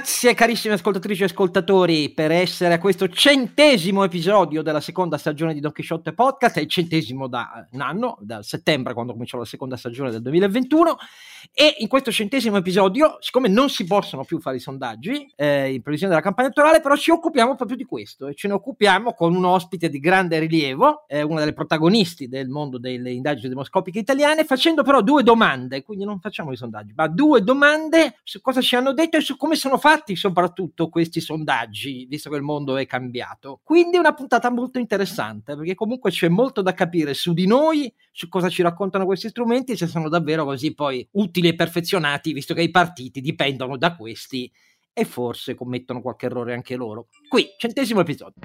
Grazie carissime ascoltatrici e ascoltatori per essere a questo centesimo episodio della seconda stagione di Don Quixote Podcast, è il centesimo da un anno, da settembre quando cominciò la seconda stagione del 2021 e in questo centesimo episodio, siccome non si possono più fare i sondaggi eh, in previsione della campagna elettorale, però ci occupiamo proprio di questo. E ce ne occupiamo con un ospite di grande rilievo, eh, una delle protagonisti del mondo delle indagini demoscopiche italiane, facendo però due domande, quindi non facciamo i sondaggi, ma due domande su cosa ci hanno detto e su come sono fatti soprattutto questi sondaggi, visto che il mondo è cambiato. Quindi una puntata molto interessante, perché comunque c'è molto da capire su di noi, su cosa ci raccontano questi strumenti se sono davvero così poi utili e perfezionati, visto che i partiti dipendono da questi e forse commettono qualche errore anche loro. Qui, centesimo episodio.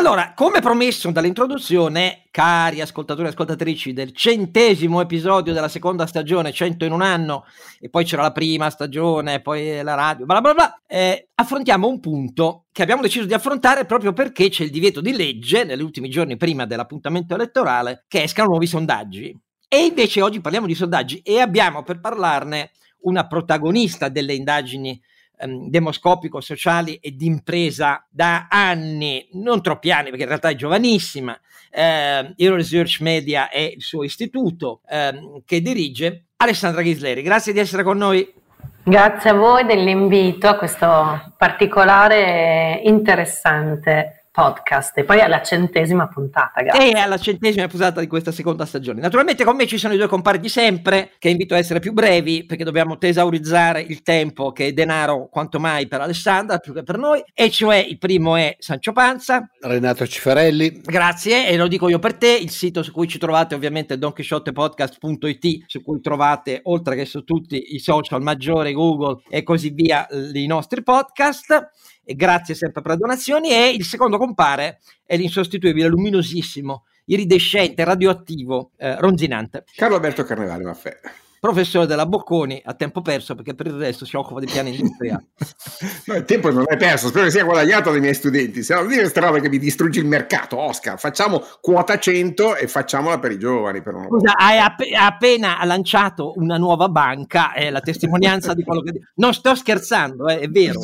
Allora, come promesso dall'introduzione, cari ascoltatori e ascoltatrici del centesimo episodio della seconda stagione, 100 in un anno, e poi c'era la prima stagione, poi la radio, bla bla bla, eh, affrontiamo un punto che abbiamo deciso di affrontare proprio perché c'è il divieto di legge, negli ultimi giorni prima dell'appuntamento elettorale, che escano nuovi sondaggi. E invece oggi parliamo di sondaggi e abbiamo per parlarne una protagonista delle indagini ehm, demoscopico-sociali e di impresa da anni, non troppi anni perché in realtà è giovanissima, eh, Euro Research Media è il suo istituto ehm, che dirige, Alessandra Ghisleri. Grazie di essere con noi. Grazie a voi dell'invito a questo particolare interessante podcast e poi alla centesima puntata. Grazie. E alla centesima puntata di questa seconda stagione. Naturalmente con me ci sono i due compari di sempre, che invito a essere più brevi perché dobbiamo tesaurizzare il tempo che è denaro quanto mai per Alessandra, più che per noi, e cioè il primo è Sancio Panza. Renato Cifarelli. Grazie, e lo dico io per te, il sito su cui ci trovate ovviamente è donchisciottepodcast.it, su cui trovate, oltre che su tutti i social, Maggiore, Google e così via, i nostri podcast e grazie sempre per le donazioni. E il secondo compare è l'insostituibile, luminosissimo, iridescente, radioattivo, eh, ronzinante. Carlo Alberto Carnevale Maffè. Professore della Bocconi a tempo perso perché per il resto si occupa di piani industriali. no, il tempo non è perso, spero che sia guadagnato dai miei studenti. Se no, dire questa roba che mi distrugge il mercato, Oscar. Facciamo quota 100 e facciamola per i giovani. Per Scusa, hai app- appena lanciato una nuova banca, è la testimonianza di quello che. Non sto scherzando, eh, è vero.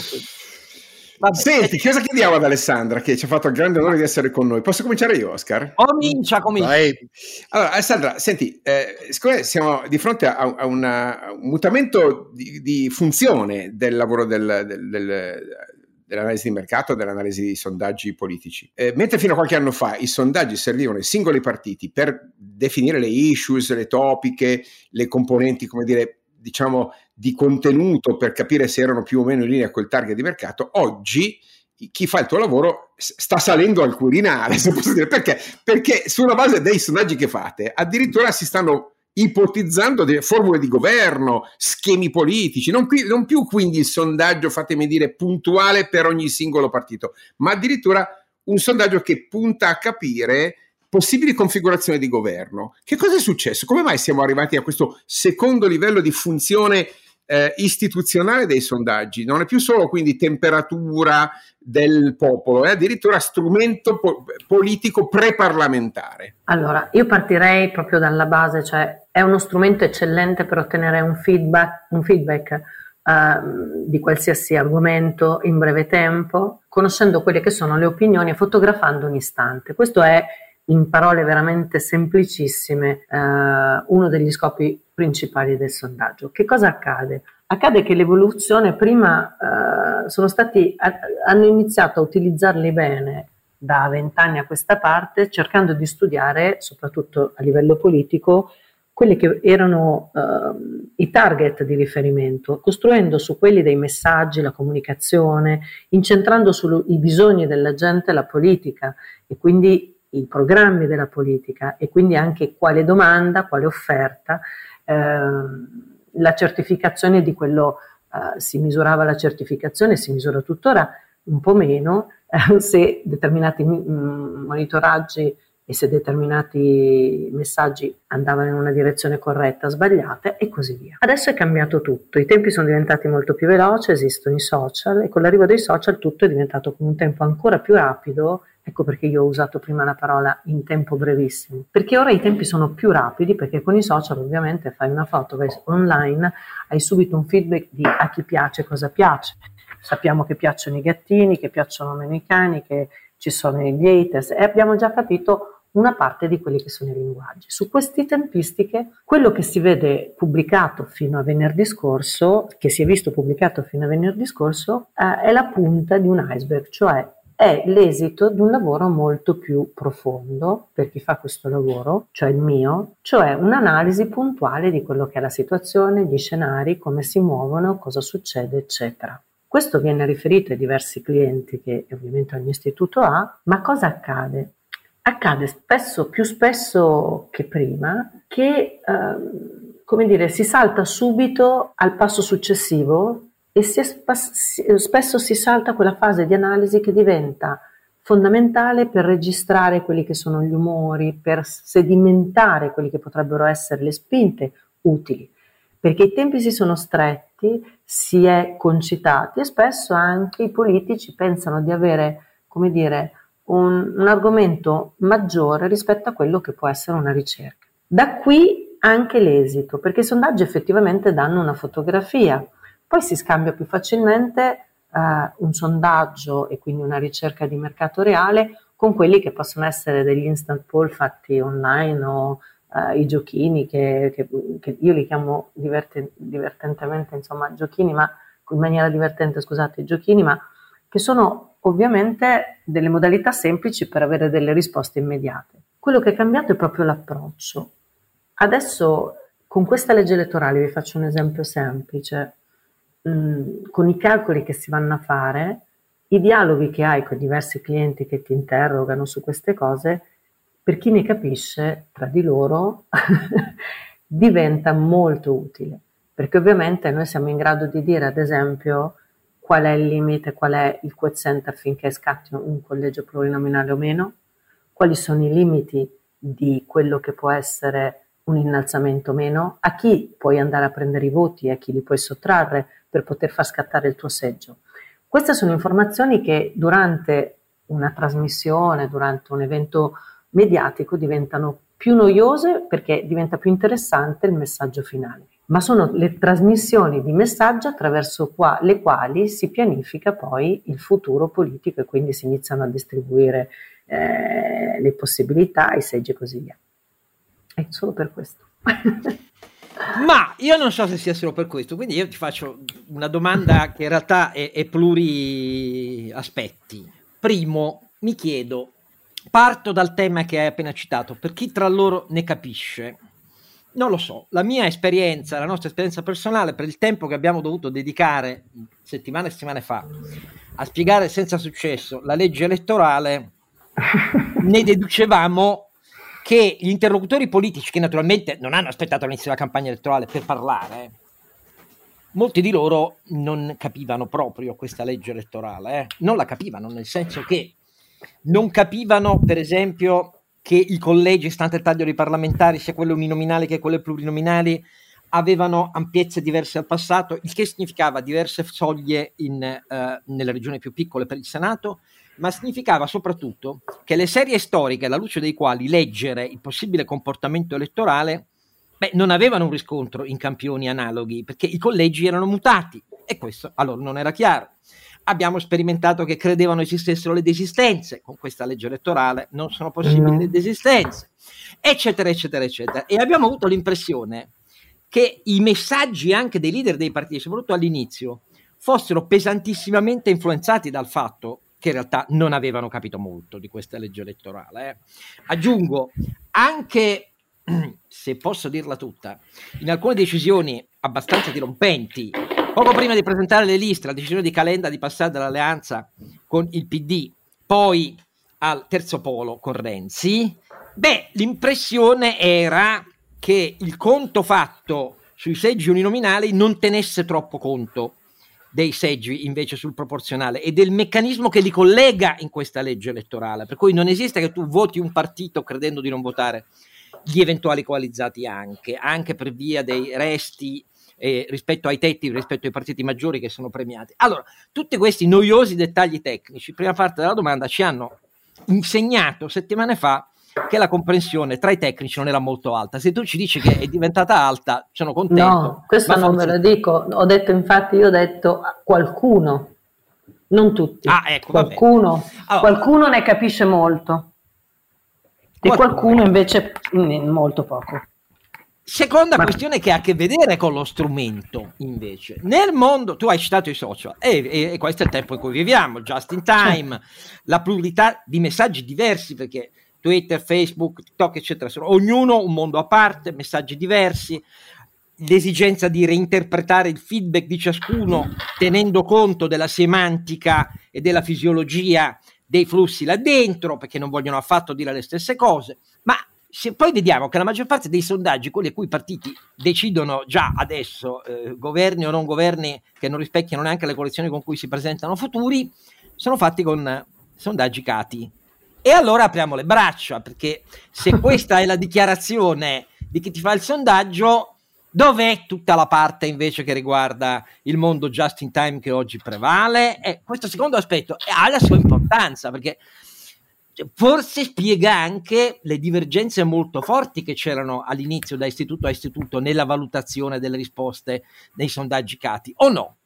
Vabbè. Senti, cosa chiediamo ad Alessandra che ci ha fatto il grande onore di essere con noi? Posso cominciare io, Oscar? Comincia, comincia. Vai. Allora, Alessandra, senti, eh, siccome siamo di fronte a, a, una, a un mutamento di, di, funzione del lavoro del, del, del dell'analisi di mercato e dell'analisi di sondaggi politici. Eh, mentre fino a qualche anno fa i sondaggi servivano ai singoli partiti per definire le issues, le topiche, le componenti, come dire, diciamo, di contenuto per capire se erano più o meno in linea col target di mercato, oggi chi fa il tuo lavoro sta salendo al Quirinale, se posso dire, perché? Perché sulla base dei sondaggi che fate, addirittura si stanno ipotizzando delle formule di governo, schemi politici, non, qui, non più quindi il sondaggio, fatemi dire, puntuale per ogni singolo partito, ma addirittura un sondaggio che punta a capire possibili configurazioni di governo. Che cosa è successo? Come mai siamo arrivati a questo secondo livello di funzione eh, istituzionale dei sondaggi? Non è più solo quindi temperatura del popolo, è addirittura strumento po- politico pre-parlamentare. Allora, io partirei proprio dalla base, cioè è uno strumento eccellente per ottenere un feedback, un feedback Uh, di qualsiasi argomento in breve tempo, conoscendo quelle che sono le opinioni e fotografando un istante. Questo è in parole veramente semplicissime, eh, uno degli scopi principali del sondaggio. Che cosa accade? Accade che l'evoluzione prima eh, sono stati, hanno iniziato a utilizzarli bene da vent'anni a questa parte, cercando di studiare, soprattutto a livello politico, quelli che erano uh, i target di riferimento, costruendo su quelli dei messaggi, la comunicazione, incentrando sui bisogni della gente la politica e quindi i programmi della politica e quindi anche quale domanda, quale offerta, eh, la certificazione di quello, eh, si misurava la certificazione, si misura tuttora un po' meno, se determinati m- monitoraggi e se determinati messaggi andavano in una direzione corretta, sbagliata e così via. Adesso è cambiato tutto, i tempi sono diventati molto più veloci, esistono i social e con l'arrivo dei social tutto è diventato con un tempo ancora più rapido Ecco perché io ho usato prima la parola in tempo brevissimo, perché ora i tempi sono più rapidi, perché con i social ovviamente fai una foto, vai online, hai subito un feedback di a chi piace cosa piace. Sappiamo che piacciono i gattini, che piacciono meno i cani, che ci sono gli haters e abbiamo già capito una parte di quelli che sono i linguaggi. Su queste tempistiche, quello che si vede pubblicato fino a venerdì scorso, che si è visto pubblicato fino a venerdì scorso, eh, è la punta di un iceberg, cioè è l'esito di un lavoro molto più profondo per chi fa questo lavoro, cioè il mio, cioè un'analisi puntuale di quello che è la situazione, gli scenari, come si muovono, cosa succede, eccetera. Questo viene riferito ai diversi clienti che ovviamente ogni istituto ha, ma cosa accade? Accade spesso, più spesso che prima, che ehm, come dire, si salta subito al passo successivo e si spesso si salta quella fase di analisi che diventa fondamentale per registrare quelli che sono gli umori, per sedimentare quelli che potrebbero essere le spinte utili, perché i tempi si sono stretti, si è concitati e spesso anche i politici pensano di avere, come dire, un, un argomento maggiore rispetto a quello che può essere una ricerca. Da qui anche l'esito, perché i sondaggi effettivamente danno una fotografia poi si scambia più facilmente eh, un sondaggio e quindi una ricerca di mercato reale con quelli che possono essere degli instant poll fatti online o eh, i giochini che, che, che, io li chiamo diverten- divertentemente, insomma, giochini, ma in maniera divertente, scusate, giochini, ma che sono ovviamente delle modalità semplici per avere delle risposte immediate. Quello che è cambiato è proprio l'approccio. Adesso con questa legge elettorale vi faccio un esempio semplice con i calcoli che si vanno a fare, i dialoghi che hai con diversi clienti che ti interrogano su queste cose, per chi ne capisce tra di loro, diventa molto utile, perché ovviamente noi siamo in grado di dire, ad esempio, qual è il limite, qual è il quoziente affinché scatti un collegio plurinominale o meno, quali sono i limiti di quello che può essere un innalzamento o meno, a chi puoi andare a prendere i voti e a chi li puoi sottrarre, per poter far scattare il tuo seggio. Queste sono informazioni che durante una trasmissione, durante un evento mediatico diventano più noiose perché diventa più interessante il messaggio finale. Ma sono le trasmissioni di messaggio attraverso qua, le quali si pianifica poi il futuro politico e quindi si iniziano a distribuire eh, le possibilità, i seggi e così via. È solo per questo. Ma io non so se sia solo per questo, quindi io ti faccio una domanda che in realtà è, è pluri aspetti. Primo, mi chiedo, parto dal tema che hai appena citato, per chi tra loro ne capisce. Non lo so, la mia esperienza, la nostra esperienza personale, per il tempo che abbiamo dovuto dedicare settimane e settimane fa a spiegare senza successo la legge elettorale, ne deducevamo che gli interlocutori politici, che naturalmente non hanno aspettato l'inizio della campagna elettorale per parlare, molti di loro non capivano proprio questa legge elettorale, eh? non la capivano, nel senso che non capivano, per esempio, che i collegi, stante il taglio dei parlamentari, sia quello uninominale che quello plurinominali, avevano ampiezze diverse dal passato, il che significava diverse soglie in, eh, nelle regioni più piccole per il Senato, ma significava soprattutto che le serie storiche, alla luce dei quali leggere il possibile comportamento elettorale, beh, non avevano un riscontro in campioni analoghi, perché i collegi erano mutati e questo allora non era chiaro. Abbiamo sperimentato che credevano esistessero le desistenze, con questa legge elettorale non sono possibili le desistenze, eccetera, eccetera, eccetera. E abbiamo avuto l'impressione che i messaggi anche dei leader dei partiti, soprattutto all'inizio, fossero pesantissimamente influenzati dal fatto che in realtà non avevano capito molto di questa legge elettorale. Eh. Aggiungo anche, se posso dirla tutta, in alcune decisioni abbastanza dirompenti, poco prima di presentare le liste, la decisione di Calenda di passare dall'alleanza con il PD, poi al terzo polo con Renzi, beh, l'impressione era che il conto fatto sui seggi uninominali non tenesse troppo conto dei seggi invece sul proporzionale e del meccanismo che li collega in questa legge elettorale. Per cui non esiste che tu voti un partito credendo di non votare gli eventuali coalizzati anche, anche per via dei resti eh, rispetto ai tetti, rispetto ai partiti maggiori che sono premiati. Allora, tutti questi noiosi dettagli tecnici, prima parte della domanda, ci hanno insegnato settimane fa che la comprensione tra i tecnici non era molto alta. Se tu ci dici che è diventata alta, sono contento. No, questo non ve lo dico. Ho detto, infatti, io ho detto qualcuno, non tutti. Ah, ecco, qualcuno, allora, qualcuno ne capisce molto. E qualcuno, qualcuno invece molto poco. Seconda Ma... questione che ha a che vedere con lo strumento, invece. Nel mondo, tu hai citato i social, e, e, e questo è il tempo in cui viviamo, just in time, la pluralità di messaggi diversi, perché Twitter, Facebook, TikTok, eccetera, sono ognuno un mondo a parte, messaggi diversi, l'esigenza di reinterpretare il feedback di ciascuno tenendo conto della semantica e della fisiologia dei flussi là dentro, perché non vogliono affatto dire le stesse cose, se poi vediamo che la maggior parte dei sondaggi, quelli a cui i partiti decidono già adesso, eh, governi o non governi che non rispecchiano neanche le coalizioni con cui si presentano futuri, sono fatti con sondaggi cati. E allora apriamo le braccia, perché se questa è la dichiarazione di chi ti fa il sondaggio, dov'è tutta la parte invece che riguarda il mondo just in time che oggi prevale? E questo secondo aspetto ha la sua importanza, perché forse spiega anche le divergenze molto forti che c'erano all'inizio da istituto a istituto nella valutazione delle risposte nei sondaggi CATI, o no?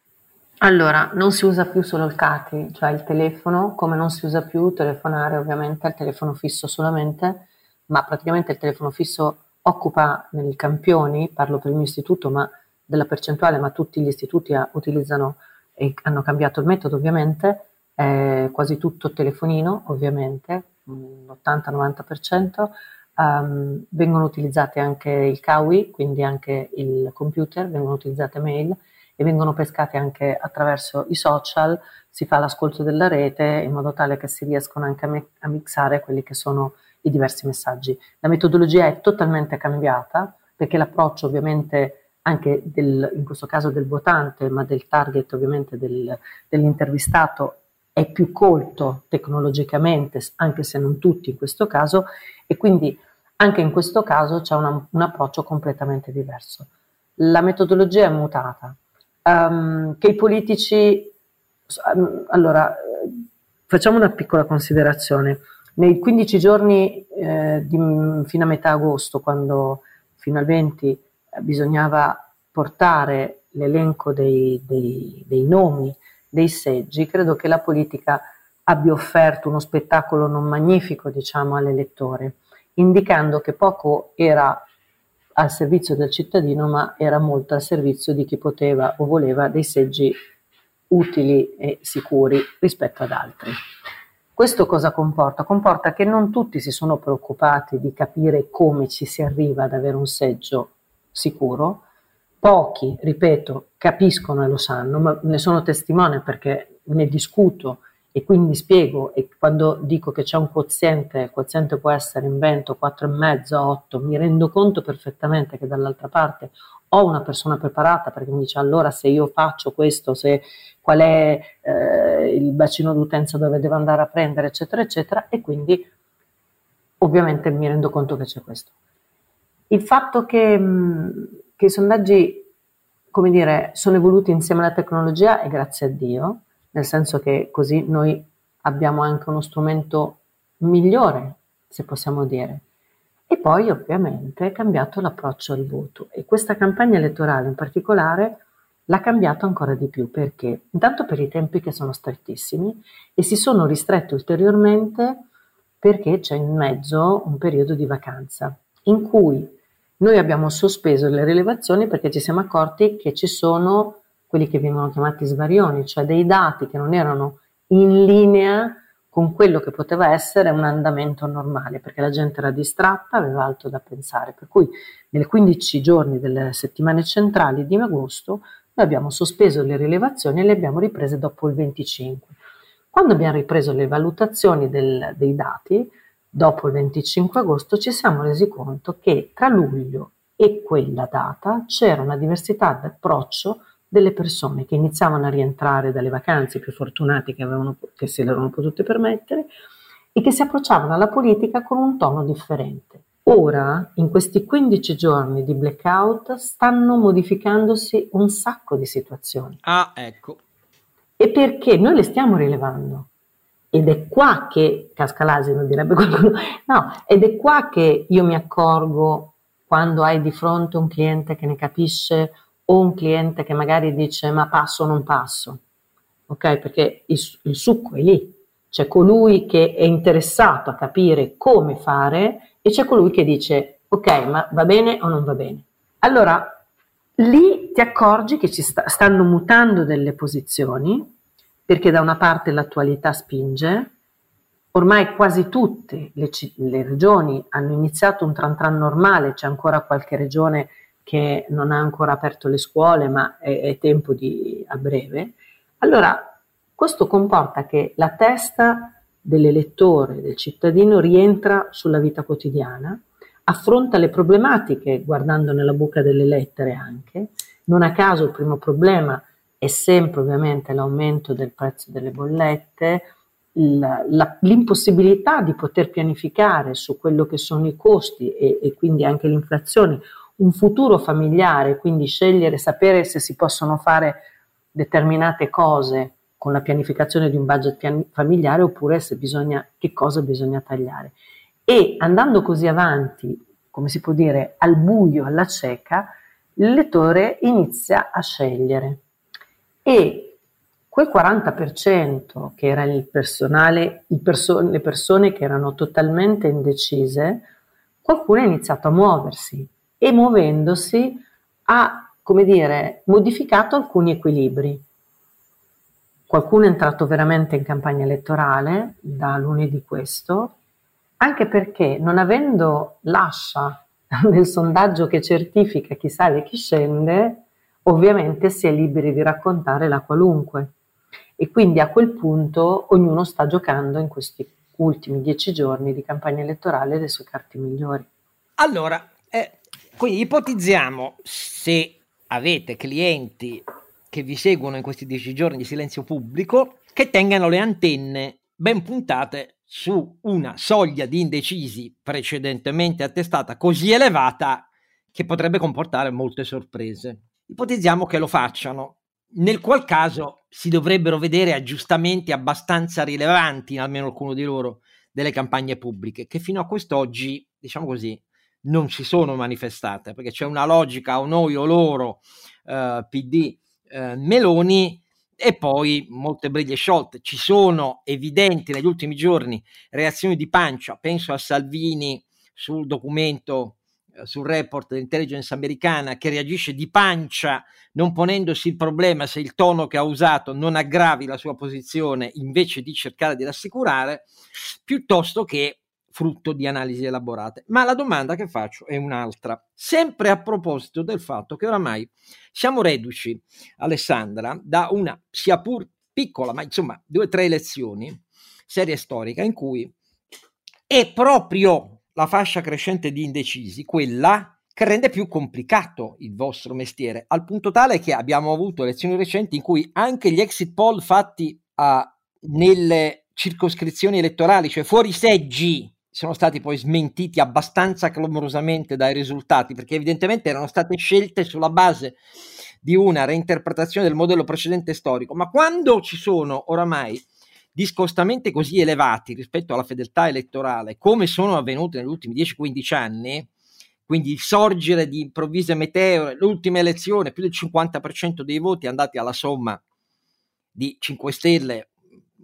Allora, non si usa più solo il CATI, cioè il telefono, come non si usa più telefonare ovviamente al telefono fisso solamente, ma praticamente il telefono fisso occupa nei campioni, parlo per il mio istituto, ma della percentuale, ma tutti gli istituti utilizzano e hanno cambiato il metodo ovviamente, eh, quasi tutto telefonino ovviamente, l'80-90%, um, vengono utilizzati anche il CAWI, quindi anche il computer, vengono utilizzate mail, e vengono pescati anche attraverso i social, si fa l'ascolto della rete in modo tale che si riescono anche a, me- a mixare quelli che sono i diversi messaggi. La metodologia è totalmente cambiata perché l'approccio ovviamente anche del, in questo caso del votante, ma del target ovviamente del, dell'intervistato è più colto tecnologicamente, anche se non tutti in questo caso, e quindi anche in questo caso c'è una, un approccio completamente diverso. La metodologia è mutata, um, che i politici... Um, allora, facciamo una piccola considerazione. Nei 15 giorni eh, di, fino a metà agosto, quando fino al 20 eh, bisognava portare l'elenco dei, dei, dei nomi dei seggi, credo che la politica abbia offerto uno spettacolo non magnifico, diciamo, all'elettore, indicando che poco era al servizio del cittadino, ma era molto al servizio di chi poteva o voleva dei seggi utili e sicuri rispetto ad altri. Questo cosa comporta? Comporta che non tutti si sono preoccupati di capire come ci si arriva ad avere un seggio sicuro, pochi, ripeto, capiscono e lo sanno, ma ne sono testimone perché ne discuto e quindi spiego e quando dico che c'è un quoziente, il quoziente può essere in vento 4,5, 8, mi rendo conto perfettamente che dall'altra parte ho una persona preparata perché mi dice allora se io faccio questo, se, qual è eh, il bacino d'utenza dove devo andare a prendere, eccetera, eccetera, e quindi ovviamente mi rendo conto che c'è questo. Il fatto che, che i sondaggi, come dire, sono evoluti insieme alla tecnologia è grazie a Dio, nel senso che così noi abbiamo anche uno strumento migliore, se possiamo dire. E poi ovviamente è cambiato l'approccio al voto e questa campagna elettorale in particolare l'ha cambiato ancora di più perché intanto per i tempi che sono strettissimi e si sono ristretti ulteriormente perché c'è in mezzo un periodo di vacanza in cui noi abbiamo sospeso le rilevazioni perché ci siamo accorti che ci sono quelli che vengono chiamati svarioni, cioè dei dati che non erano in linea con quello che poteva essere un andamento normale, perché la gente era distratta, aveva altro da pensare. Per cui nei 15 giorni delle settimane centrali di agosto noi abbiamo sospeso le rilevazioni e le abbiamo riprese dopo il 25. Quando abbiamo ripreso le valutazioni del, dei dati, dopo il 25 agosto, ci siamo resi conto che tra luglio e quella data c'era una diversità d'approccio delle persone che iniziavano a rientrare dalle vacanze, più fortunati che, avevano, che se le erano potute permettere, e che si approcciavano alla politica con un tono differente. Ora, in questi 15 giorni di blackout, stanno modificandosi un sacco di situazioni. Ah, ecco. E perché noi le stiamo rilevando. Ed è qua che, casca l'asino direbbe qualcuno, no, ed è qua che io mi accorgo quando hai di fronte un cliente che ne capisce o un cliente che magari dice ma passo o non passo, ok? Perché il, il succo è lì, c'è colui che è interessato a capire come fare e c'è colui che dice ok ma va bene o non va bene. Allora lì ti accorgi che ci sta, stanno mutando delle posizioni perché da una parte l'attualità spinge, ormai quasi tutte le, le regioni hanno iniziato un tran tran normale, c'è ancora qualche regione che non ha ancora aperto le scuole, ma è, è tempo di, a breve, allora questo comporta che la testa dell'elettore, del cittadino, rientra sulla vita quotidiana, affronta le problematiche guardando nella buca delle lettere anche. Non a caso il primo problema è sempre ovviamente l'aumento del prezzo delle bollette, la, la, l'impossibilità di poter pianificare su quello che sono i costi e, e quindi anche l'inflazione un futuro familiare, quindi scegliere, sapere se si possono fare determinate cose con la pianificazione di un budget pian- familiare oppure se bisogna, che cosa bisogna tagliare. E andando così avanti, come si può dire, al buio, alla cieca, il lettore inizia a scegliere. E quel 40% che era il personale, il perso- le persone che erano totalmente indecise, qualcuno ha iniziato a muoversi e muovendosi ha, come dire, modificato alcuni equilibri. Qualcuno è entrato veramente in campagna elettorale da lunedì questo, anche perché non avendo l'ascia del sondaggio che certifica chi sale e chi scende, ovviamente si è liberi di raccontare la qualunque. E quindi a quel punto ognuno sta giocando in questi ultimi dieci giorni di campagna elettorale le sue carte migliori. Allora, eh, quindi ipotizziamo se avete clienti che vi seguono in questi dieci giorni di silenzio pubblico, che tengano le antenne ben puntate su una soglia di indecisi precedentemente attestata così elevata che potrebbe comportare molte sorprese. Ipotizziamo che lo facciano, nel qual caso si dovrebbero vedere aggiustamenti abbastanza rilevanti, almeno alcuno di loro, delle campagne pubbliche, che fino a quest'oggi, diciamo così, non si sono manifestate, perché c'è una logica o noi o loro, eh, PD, eh, Meloni, e poi molte briglie sciolte. Ci sono evidenti negli ultimi giorni reazioni di pancia, penso a Salvini sul documento sul report dell'intelligence americana che reagisce di pancia non ponendosi il problema se il tono che ha usato non aggravi la sua posizione invece di cercare di rassicurare, piuttosto che frutto di analisi elaborate. Ma la domanda che faccio è un'altra, sempre a proposito del fatto che oramai siamo reduci, Alessandra, da una sia pur piccola, ma insomma due o tre elezioni, serie storica, in cui è proprio la fascia crescente di indecisi quella che rende più complicato il vostro mestiere, al punto tale che abbiamo avuto elezioni recenti in cui anche gli exit poll fatti uh, nelle circoscrizioni elettorali, cioè fuori seggi sono stati poi smentiti abbastanza clamorosamente dai risultati, perché evidentemente erano state scelte sulla base di una reinterpretazione del modello precedente storico, ma quando ci sono oramai discostamenti così elevati rispetto alla fedeltà elettorale, come sono avvenute negli ultimi 10-15 anni, quindi il sorgere di improvvise meteore, l'ultima elezione, più del 50% dei voti andati alla somma di 5 Stelle,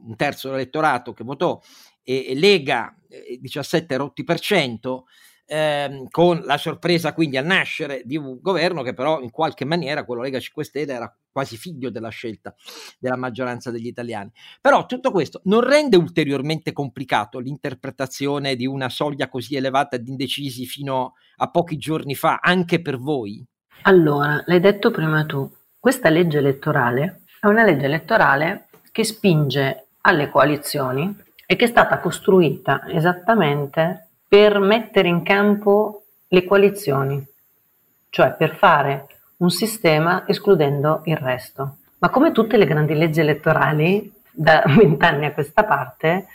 un terzo dell'elettorato che votò, e, Lega 17 eh, rotti per cento, ehm, con la sorpresa quindi al nascere di un governo che però in qualche maniera, quello Lega 5 Stelle, era quasi figlio della scelta della maggioranza degli italiani. Però tutto questo non rende ulteriormente complicato l'interpretazione di una soglia così elevata di indecisi fino a pochi giorni fa, anche per voi? Allora, l'hai detto prima tu, questa legge elettorale è una legge elettorale che spinge alle coalizioni e che è stata costruita esattamente per mettere in campo le coalizioni, cioè per fare un sistema escludendo il resto. Ma come tutte le grandi leggi elettorali, da vent'anni a questa parte,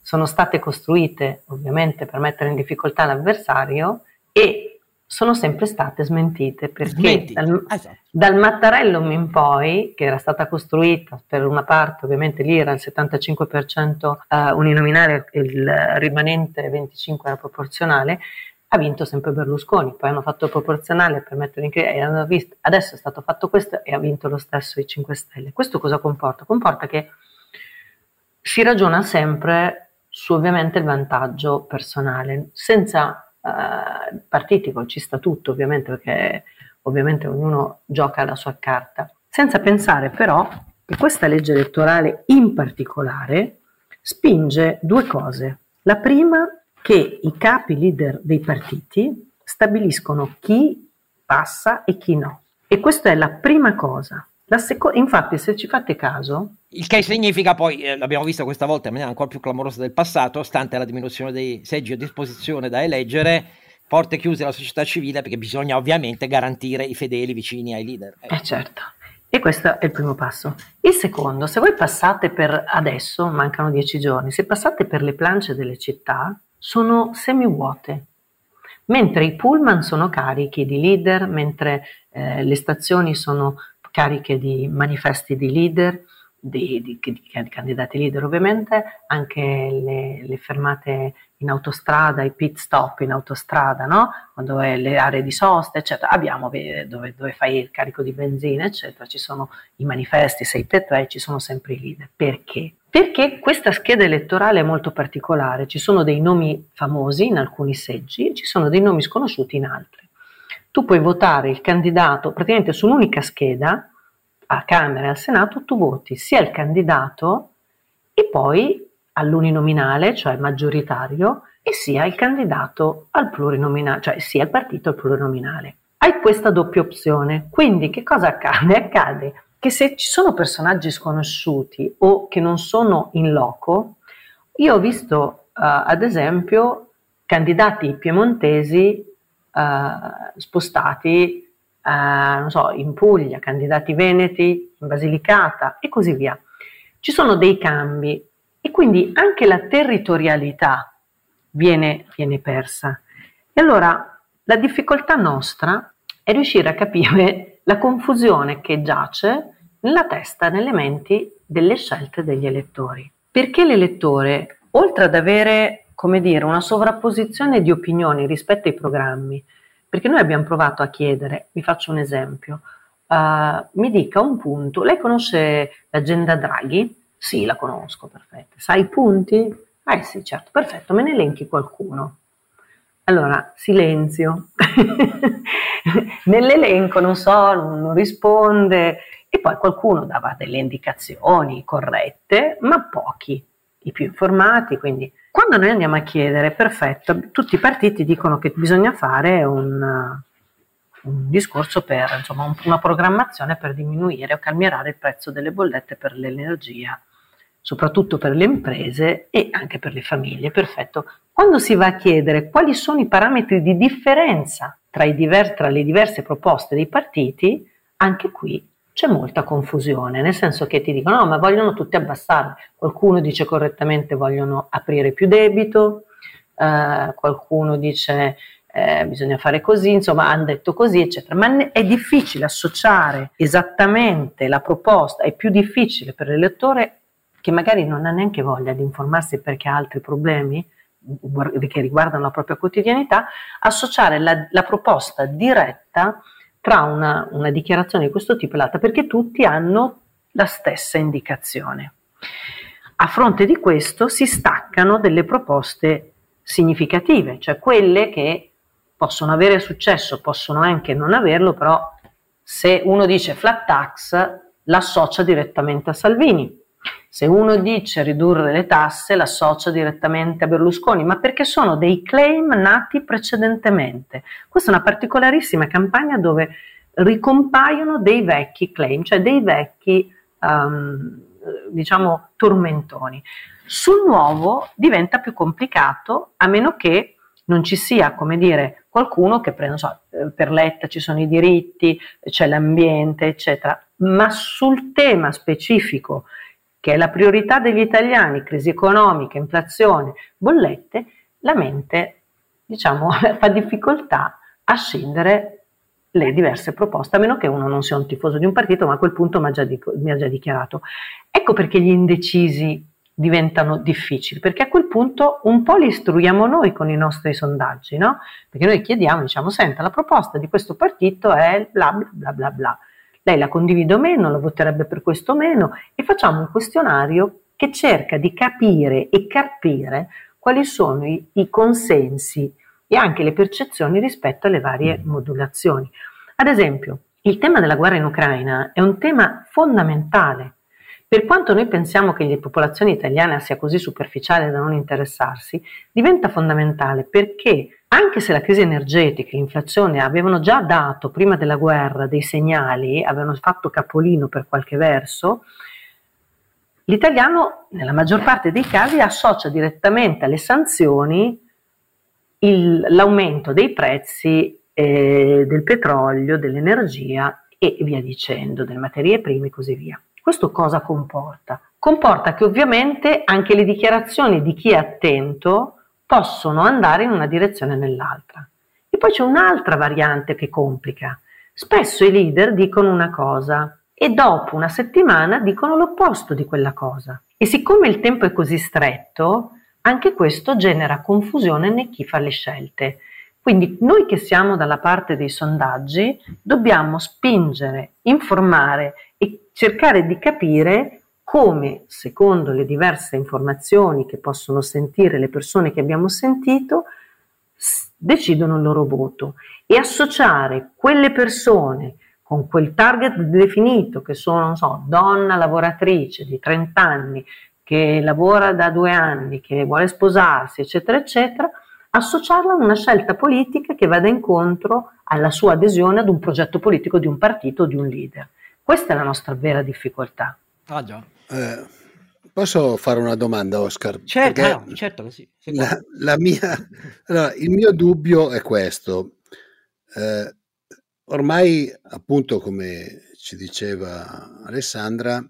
sono state costruite ovviamente per mettere in difficoltà l'avversario e sono sempre state smentite perché dal, esatto. dal, Mattarellum in poi, che era stata costruita per una parte, ovviamente lì era il 75% uh, uninominale, il rimanente 25% era proporzionale, ha vinto sempre Berlusconi, poi hanno fatto il proporzionale per mettere in crisi e hanno visto, adesso è stato fatto questo e ha vinto lo stesso i 5 Stelle. Questo cosa comporta? Comporta che si ragiona sempre su ovviamente il vantaggio personale, senza eh, partitico, ci sta tutto ovviamente perché ovviamente ognuno gioca la sua carta, senza pensare però che questa legge elettorale in particolare spinge due cose. La prima che i capi leader dei partiti stabiliscono chi passa e chi no. E questa è la prima cosa. Seco- infatti, se ci fate caso... Il che significa poi, eh, l'abbiamo visto questa volta in maniera ancora più clamorosa del passato, stante la diminuzione dei seggi a disposizione da eleggere, porte chiuse alla società civile perché bisogna ovviamente garantire i fedeli vicini ai leader. Eh, eh certo. E questo è il primo passo. Il secondo, se voi passate per adesso, mancano dieci giorni, se passate per le plance delle città, sono semivuote, mentre i pullman sono carichi di leader, mentre eh, le stazioni sono cariche di manifesti di leader, di, di, di, di candidati leader ovviamente, anche le, le, fermate in autostrada, i pit stop in autostrada, no? quando è le aree di sosta, eccetera, abbiamo dove, dove fai il carico di benzina, eccetera, ci sono i manifesti 6x3, ci sono sempre i leader. Perché? Perché questa scheda elettorale è molto particolare, ci sono dei nomi famosi in alcuni seggi ci sono dei nomi sconosciuti in altri. Tu puoi votare il candidato praticamente su un'unica scheda, a Camera e al Senato, tu voti sia il candidato e poi all'uninominale, cioè maggioritario, e sia il candidato al plurinominale, cioè sia il partito al plurinominale. Hai questa doppia opzione, quindi che cosa accade? Accade che se ci sono personaggi sconosciuti o che non sono in loco, io ho visto uh, ad esempio candidati piemontesi uh, spostati uh, so, in Puglia, candidati veneti, in Basilicata e così via. Ci sono dei cambi e quindi anche la territorialità viene, viene persa. E allora la difficoltà nostra è riuscire a capire la confusione che giace nella testa, nelle menti delle scelte degli elettori. Perché l'elettore, oltre ad avere, come dire, una sovrapposizione di opinioni rispetto ai programmi, perché noi abbiamo provato a chiedere, vi faccio un esempio, uh, mi dica un punto, lei conosce l'agenda Draghi? Sì, la conosco, perfetto. Sai i punti? Eh sì, certo, perfetto, me ne elenchi qualcuno. Allora, silenzio. Nell'elenco, non so, non risponde e poi qualcuno dava delle indicazioni corrette, ma pochi, i più informati. Quindi, quando noi andiamo a chiedere, perfetto, tutti i partiti dicono che bisogna fare un, un discorso per, insomma, una programmazione per diminuire o calmierare il prezzo delle bollette per l'energia soprattutto per le imprese e anche per le famiglie. Perfetto. Quando si va a chiedere quali sono i parametri di differenza tra, diver- tra le diverse proposte dei partiti, anche qui c'è molta confusione, nel senso che ti dicono no, ma vogliono tutti abbassare. Qualcuno dice correttamente vogliono aprire più debito, eh, qualcuno dice eh, bisogna fare così, insomma hanno detto così, eccetera. Ma è difficile associare esattamente la proposta, è più difficile per l'elettore che magari non ha neanche voglia di informarsi perché ha altri problemi che riguardano la propria quotidianità, associare la, la proposta diretta tra una, una dichiarazione di questo tipo e l'altra, perché tutti hanno la stessa indicazione. A fronte di questo si staccano delle proposte significative, cioè quelle che possono avere successo, possono anche non averlo, però se uno dice flat tax l'associa direttamente a Salvini, se uno dice ridurre le tasse, l'associa direttamente a Berlusconi, ma perché sono dei claim nati precedentemente. Questa è una particolarissima campagna dove ricompaiono dei vecchi claim, cioè dei vecchi, um, diciamo, tormentoni. Sul nuovo diventa più complicato a meno che non ci sia, come dire, qualcuno che prende, so, eh, per Letta ci sono i diritti, c'è l'ambiente, eccetera, ma sul tema specifico che è la priorità degli italiani, crisi economica, inflazione, bollette, la mente, diciamo, fa difficoltà a scendere le diverse proposte, a meno che uno non sia un tifoso di un partito, ma a quel punto mi ha già, mi ha già dichiarato. Ecco perché gli indecisi diventano difficili, perché a quel punto un po' li istruiamo noi con i nostri sondaggi, no? Perché noi chiediamo, diciamo, senta, la proposta di questo partito è bla bla bla bla bla. Lei la condivide o meno, la voterebbe per questo o meno e facciamo un questionario che cerca di capire e capire quali sono i, i consensi e anche le percezioni rispetto alle varie mm. modulazioni. Ad esempio, il tema della guerra in Ucraina è un tema fondamentale. Per quanto noi pensiamo che la popolazione italiana sia così superficiale da non interessarsi, diventa fondamentale perché anche se la crisi energetica e l'inflazione avevano già dato prima della guerra dei segnali, avevano fatto capolino per qualche verso, l'italiano nella maggior parte dei casi associa direttamente alle sanzioni il, l'aumento dei prezzi eh, del petrolio, dell'energia e via dicendo, delle materie prime e così via. Questo cosa comporta? Comporta che ovviamente anche le dichiarazioni di chi è attento possono andare in una direzione o nell'altra. E poi c'è un'altra variante che complica. Spesso i leader dicono una cosa e dopo una settimana dicono l'opposto di quella cosa. E siccome il tempo è così stretto, anche questo genera confusione in chi fa le scelte. Quindi noi che siamo dalla parte dei sondaggi dobbiamo spingere, informare cercare di capire come, secondo le diverse informazioni che possono sentire le persone che abbiamo sentito, decidono il loro voto e associare quelle persone con quel target definito che sono, non so, donna lavoratrice di 30 anni che lavora da due anni, che vuole sposarsi, eccetera, eccetera, associarla a una scelta politica che vada incontro alla sua adesione ad un progetto politico di un partito o di un leader. Questa è la nostra vera difficoltà. Ah già. Eh, posso fare una domanda, Oscar? Certo, no, certo che sì. La, la mia, allora, il mio dubbio è questo. Eh, ormai, appunto, come ci diceva Alessandra,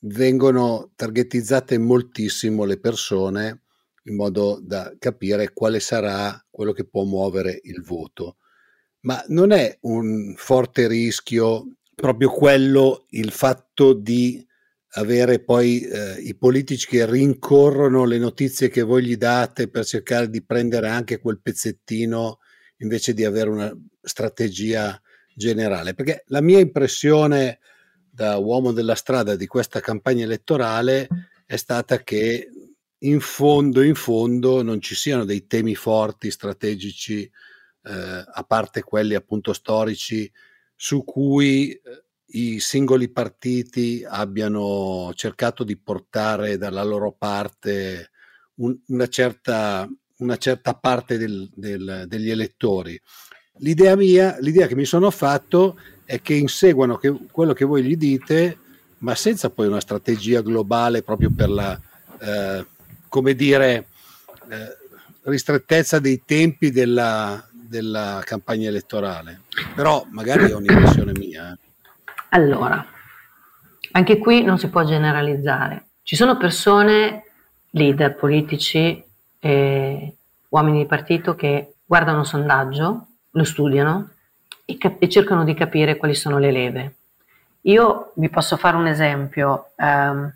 vengono targetizzate moltissimo le persone in modo da capire quale sarà quello che può muovere il voto. Ma non è un forte rischio proprio quello, il fatto di avere poi eh, i politici che rincorrono le notizie che voi gli date per cercare di prendere anche quel pezzettino invece di avere una strategia generale. Perché la mia impressione da uomo della strada di questa campagna elettorale è stata che in fondo, in fondo non ci siano dei temi forti, strategici, eh, a parte quelli appunto storici, su cui eh, i singoli partiti abbiano cercato di portare dalla loro parte un, una, certa, una, certa, parte del, del, degli elettori. L'idea mia, l'idea che mi sono fatto è che inseguano che, quello che voi gli dite, ma senza poi una strategia globale proprio per la, eh, come dire, eh, ristrettezza dei tempi della, della, campagna elettorale. Però magari è un'impressione mia. Eh. Allora, anche qui non si può generalizzare. Ci sono persone, leader politici, eh, uomini di partito che guardano un sondaggio, lo studiano e, cap- e, cercano di capire quali sono le leve. Io vi posso fare un esempio. Um,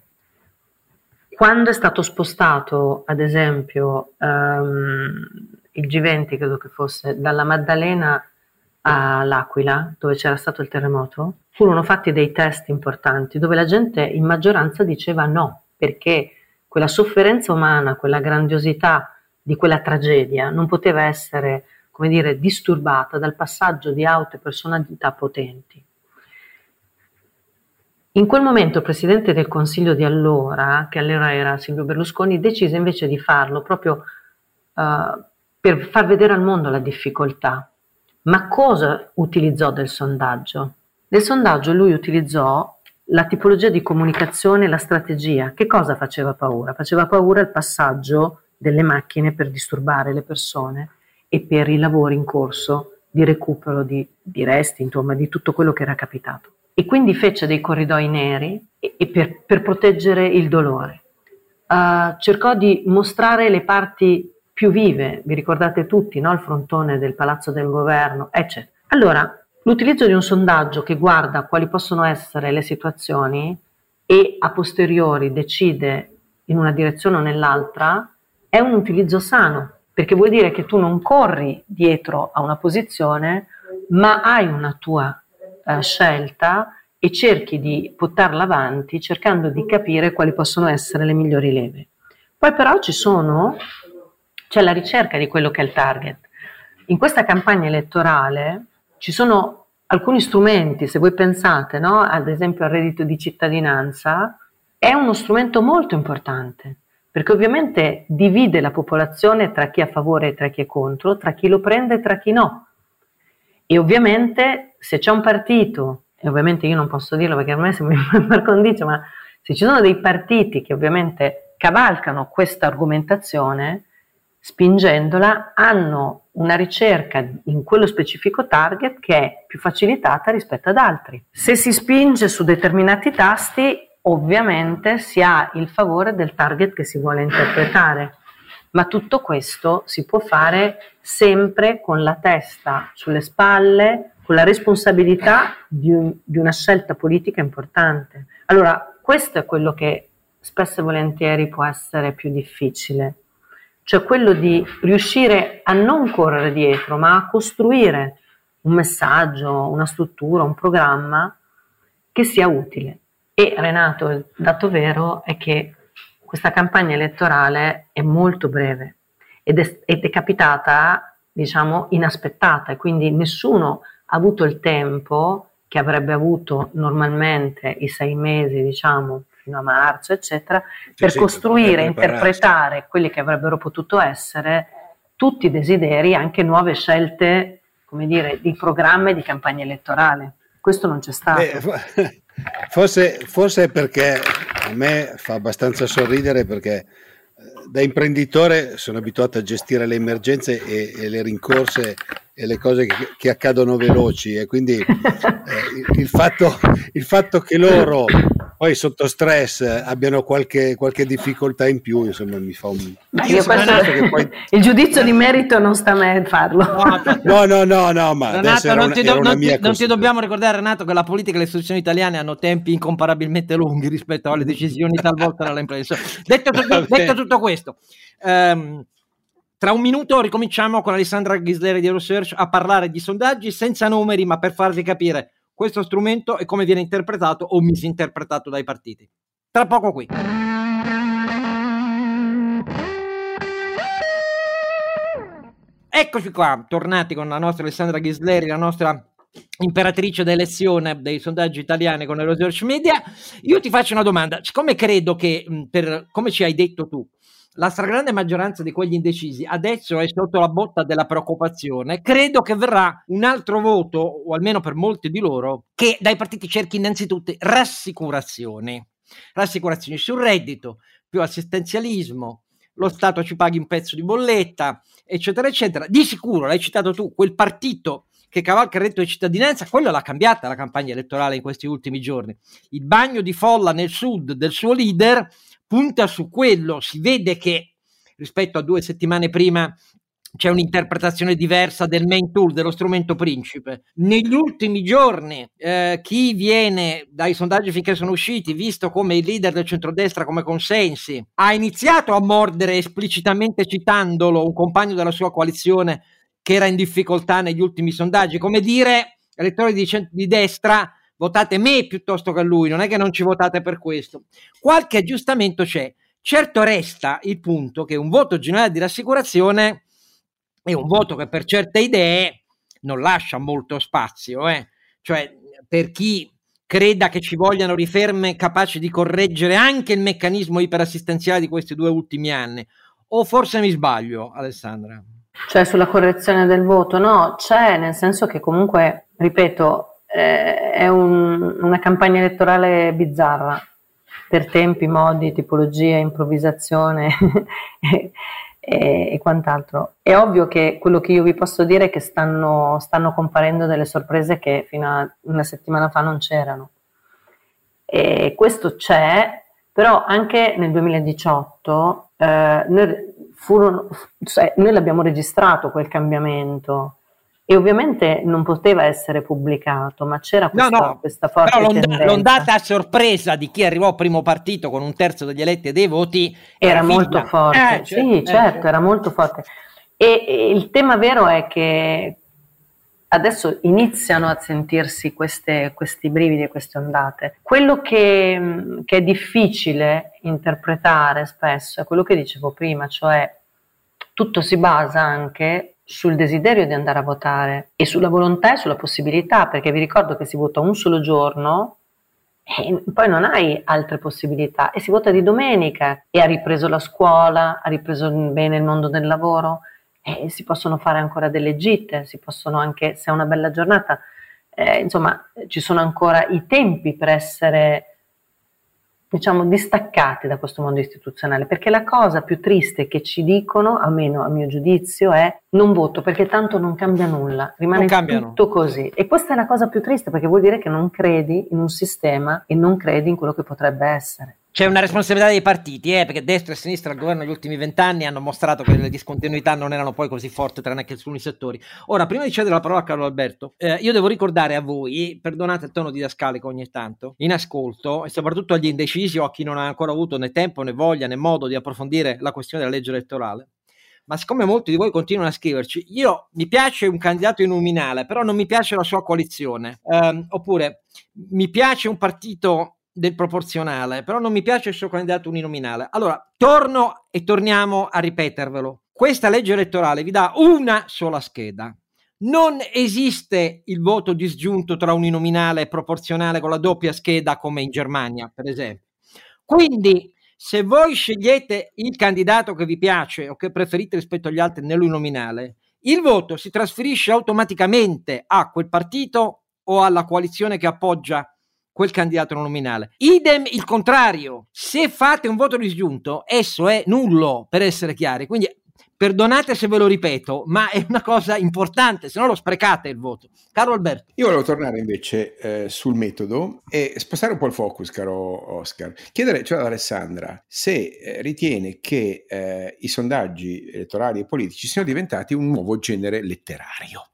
quando è stato spostato, ad esempio, um, il G20, credo che fosse, dalla Maddalena all'Aquila, dove c'era stato il terremoto, furono fatti dei test importanti dove la gente in maggioranza diceva no, perché quella sofferenza umana, quella grandiosità di quella tragedia non poteva essere come dire, disturbata dal passaggio di alte personalità potenti. In quel momento il Presidente del Consiglio di allora, che allora era Silvio Berlusconi, decise invece di farlo proprio uh, per far vedere al mondo la difficoltà. Ma cosa utilizzò del sondaggio? Nel sondaggio lui utilizzò la tipologia di comunicazione, la strategia. Che cosa faceva paura? Faceva paura il passaggio delle macchine per disturbare le persone e per i lavori in corso di recupero di, di resti, insomma, di tutto quello che era capitato. E quindi fece dei corridoi neri e, e per, per, proteggere il dolore. Uh, cercò di mostrare le parti più vive, vi ricordate tutti, no? il frontone del palazzo del governo, eccetera. Allora, l'utilizzo di un sondaggio che guarda quali possono essere le situazioni e a posteriori decide in una direzione o nell'altra è un utilizzo sano, perché vuol dire che tu non corri dietro a una posizione, ma hai una tua eh, scelta e cerchi di portarla avanti cercando di capire quali possono essere le migliori leve. Poi però ci sono, c'è la ricerca di quello che è il target. In questa campagna elettorale ci sono alcuni strumenti, se voi pensate, no? ad esempio al reddito di cittadinanza, è uno strumento molto importante perché ovviamente divide la popolazione tra chi è a favore e tra chi è contro, tra chi lo prende e tra chi no. E ovviamente se c'è un partito, e ovviamente io non posso dirlo perché a me sembra par condicio, ma se ci sono dei partiti che ovviamente cavalcano questa argomentazione, spingendola, hanno una ricerca in quello specifico target che è più facilitata rispetto ad altri. Se si spinge su determinati tasti, ovviamente si ha il favore del target che si vuole interpretare, ma tutto questo si può fare sempre con la testa sulle spalle, con la responsabilità di, un, di una scelta politica importante. Allora, questo è quello che spesso e volentieri può essere più difficile, cioè quello di riuscire a non correre dietro, ma a costruire un messaggio, una struttura, un programma che sia utile. E Renato, il dato vero è che questa campagna elettorale è molto breve ed è, ed è capitata, diciamo, inaspettata e quindi nessuno ha avuto il tempo che avrebbe avuto normalmente i sei mesi, diciamo, fino a marzo, eccetera, sì, per sì, costruire, interpretare quelli che avrebbero potuto essere tutti i desideri, anche nuove scelte, come dire, di programma e di campagna elettorale. Questo non c'è stato. Beh, Forse, forse è perché a me fa abbastanza sorridere perché eh, da imprenditore sono abituato a gestire le emergenze e, e le rincorse e le cose che, che accadono veloci e quindi eh, il, il, fatto, il fatto che loro poi sotto stress abbiano qualche, qualche difficoltà in più, insomma, mi fa un... Ma io questo, poi... Il giudizio di merito non sta a me farlo. No, no, no, no, ma Renato, non, ti, do, non, ti, non ti dobbiamo ricordare, Renato, che la politica e le istituzioni italiane hanno tempi incomparabilmente lunghi rispetto alle decisioni talvolta dalla impresa. Detto, tutto, detto tutto questo, um, tra un minuto ricominciamo con Alessandra Ghisleri di Eurosearch a parlare di sondaggi senza numeri, ma per farvi capire questo strumento e come viene interpretato o misinterpretato dai partiti. Tra poco qui. Eccoci qua, tornati con la nostra Alessandra Ghisleri, la nostra imperatrice d'elezione dei sondaggi italiani con Research Media. Io ti faccio una domanda, siccome credo che, per, come ci hai detto tu, la stragrande maggioranza di quegli indecisi adesso è sotto la botta della preoccupazione, credo che verrà un altro voto, o almeno per molti di loro, che dai partiti cerchi innanzitutto rassicurazioni. Rassicurazioni sul reddito, più assistenzialismo, lo Stato ci paghi un pezzo di bolletta, eccetera, eccetera. Di sicuro, l'hai citato tu, quel partito che cavalca il reddito di cittadinanza, quello l'ha cambiata la campagna elettorale in questi ultimi giorni. Il bagno di folla nel sud del suo leader punta su quello, si vede che rispetto a due settimane prima c'è un'interpretazione diversa del main tool, dello strumento principe. Negli ultimi giorni, eh, chi viene dai sondaggi finché sono usciti, visto come il leader del centrodestra come consensi, ha iniziato a mordere esplicitamente citandolo un compagno della sua coalizione che era in difficoltà negli ultimi sondaggi, come dire, elettori di, cent- di destra, votate me piuttosto che lui, non è che non ci votate per questo. Qualche aggiustamento c'è. Certo resta il punto che un voto generale di rassicurazione è un voto che per certe idee non lascia molto spazio, eh? cioè per chi creda che ci vogliano riferme capaci di correggere anche il meccanismo iperassistenziale di questi due ultimi anni. O forse mi sbaglio, Alessandra? Cioè sulla correzione del voto? No, c'è, nel senso che comunque, ripeto, eh, è un, una campagna elettorale bizzarra per tempi, modi, tipologia, improvvisazione. e, e, quant'altro. È ovvio che quello che io vi posso dire è che stanno, stanno comparendo delle sorprese che fino a una settimana fa non c'erano. E questo c'è, però anche nel 2018 eh, noi, furono, cioè, noi l'abbiamo registrato quel cambiamento e ovviamente non poteva essere pubblicato, ma c'era questa, no, no, questa forte però l'onda, l'ondata a sorpresa di chi arrivò primo partito con un terzo degli eletti e dei voti era molto forte, eh, sì, eh, certo, eh. era molto forte. E, e, il tema vero è che adesso iniziano a sentirsi queste, questi brividi e queste ondate. Quello che, che è difficile interpretare spesso è quello che dicevo prima, cioè tutto si basa anche sul desiderio di andare a votare e sulla volontà e sulla possibilità, perché vi ricordo che si vota un solo giorno e poi non hai altre possibilità e si vota di domenica e ha ripreso la scuola, ha ripreso bene il mondo del lavoro e si possono fare ancora delle gite, si possono anche, se è una bella giornata, eh, insomma ci sono ancora i tempi per essere diciamo, distaccati da questo mondo istituzionale, perché la cosa più triste che ci dicono, almeno a mio giudizio, è non voto perché tanto non cambia nulla, rimane tutto così. E questa è la cosa più triste perché vuol dire che non credi in un sistema e non credi in quello che potrebbe essere. C'è una responsabilità dei partiti, eh, perché destra e sinistra al governo negli ultimi vent'anni hanno mostrato che le discontinuità non erano poi così forti, tranne che su alcuni settori. Ora, prima di cedere la parola a Carlo Alberto, eh, io devo ricordare a voi, perdonate il tono didascalico ogni tanto, in ascolto, e soprattutto agli indecisi o a chi non ha ancora avuto né tempo, né voglia, né modo di approfondire la questione della legge elettorale, ma siccome molti di voi continuano a scriverci, io mi piace un candidato nominale, però non mi piace la sua coalizione, eh, oppure mi piace un partito del proporzionale, però non mi piace il suo candidato uninominale. Allora, torno e torniamo a ripetervelo. Questa legge elettorale vi dà una sola scheda. Non esiste il voto disgiunto tra uninominale e proporzionale con la doppia scheda come in Germania, per esempio. Quindi, se voi scegliete il candidato che vi piace o che preferite rispetto agli altri nell'uninominale, il voto si trasferisce automaticamente a quel partito o alla coalizione che appoggia quel candidato nominale. Idem il contrario, se fate un voto disgiunto, esso è nullo, per essere chiari. Quindi perdonate se ve lo ripeto, ma è una cosa importante, se no lo sprecate il voto. Caro Alberto. Io volevo tornare invece eh, sul metodo e spostare un po' il focus, caro Oscar. Chiedere cioè ad Alessandra se eh, ritiene che eh, i sondaggi elettorali e politici siano diventati un nuovo genere letterario.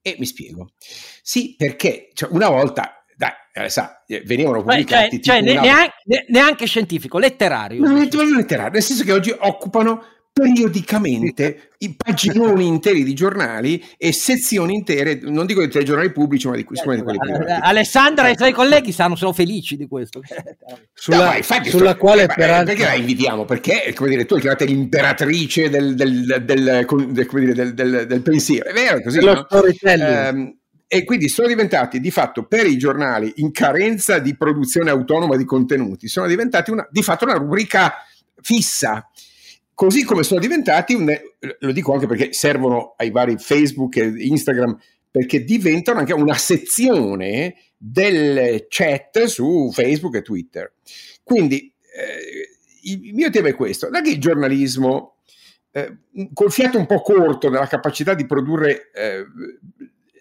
E mi spiego. Sì, perché cioè, una volta eh, sa, eh, venivano pubblicati. Cioè, cioè neanche, neanche, scientifico, letterario. Non è letterario, nel senso che oggi occupano periodicamente i paginoni interi di giornali e sezioni intere, non dico dei giornali pubblici, ma di, certo, di quelli privati. Alessandra e i suoi colleghi sanno, sono felici di questo. sulla, no, infatti, sulla sto, quale eh, peraltro... Perché la invitiamo? Perché, come dire, tu hai chiamato l'imperatrice del, del, del, del, pensiero. È vero, così, no? storytelling. Eh, e quindi sono diventati di fatto per i giornali in carenza di produzione autonoma di contenuti, sono diventati una, di fatto una rubrica fissa, così come sono diventati, un, lo dico anche perché servono ai vari Facebook e Instagram, perché diventano anche una sezione del chat su Facebook e Twitter. Quindi eh, il mio tema è questo, da che il giornalismo eh, col fiato un po' corto nella capacità di produrre eh,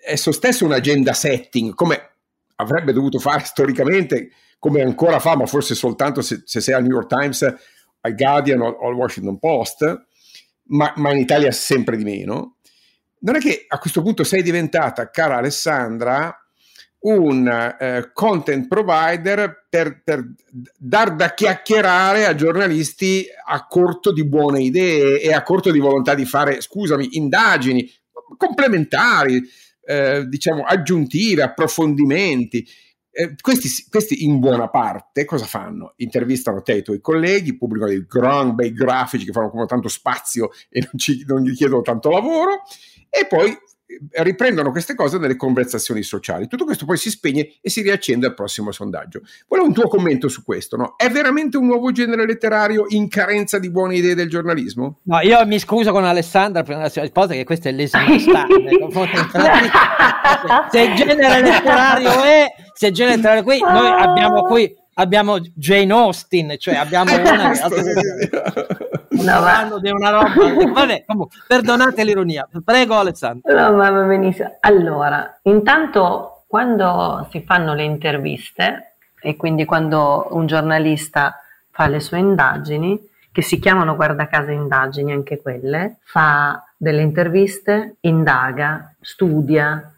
esso stesso un agenda setting, come avrebbe dovuto fare storicamente, come ancora fa, ma forse soltanto se, se sei al New York Times, al Guardian o, al Washington Post, ma, ma, in Italia sempre di meno. Non è che a questo punto sei diventata, cara Alessandra, un eh, content provider per, per, dar da chiacchierare a giornalisti a corto di buone idee e a corto di volontà di fare, scusami, indagini complementari, eh, diciamo, aggiuntive, approfondimenti. Eh, questi, questi, in buona parte cosa fanno? Intervistano te e i tuoi colleghi, pubblicano dei gran bei grafici che fanno come tanto spazio e non, ci, non gli chiedono tanto lavoro e poi riprendono queste cose nelle conversazioni sociali. Tutto questo poi si spegne e si riaccende al prossimo sondaggio. Volevo un tuo commento su questo. No? È veramente un nuovo genere letterario in carenza di buone idee del giornalismo? No, io mi scuso con Alessandra per la sua risposta che questa è l'esame Se il genere letterario è, se il genere letterario qui, noi abbiamo qui abbiamo Jane Austen, cioè abbiamo una... no, ma... di una roba. Vabbè, comunque, perdonate l'ironia. Prego Alessandro. No, ma va benissimo. Allora, intanto quando si fanno le interviste e quindi quando un giornalista fa le sue indagini, che si chiamano guarda caso indagini anche quelle, fa delle interviste, indaga, studia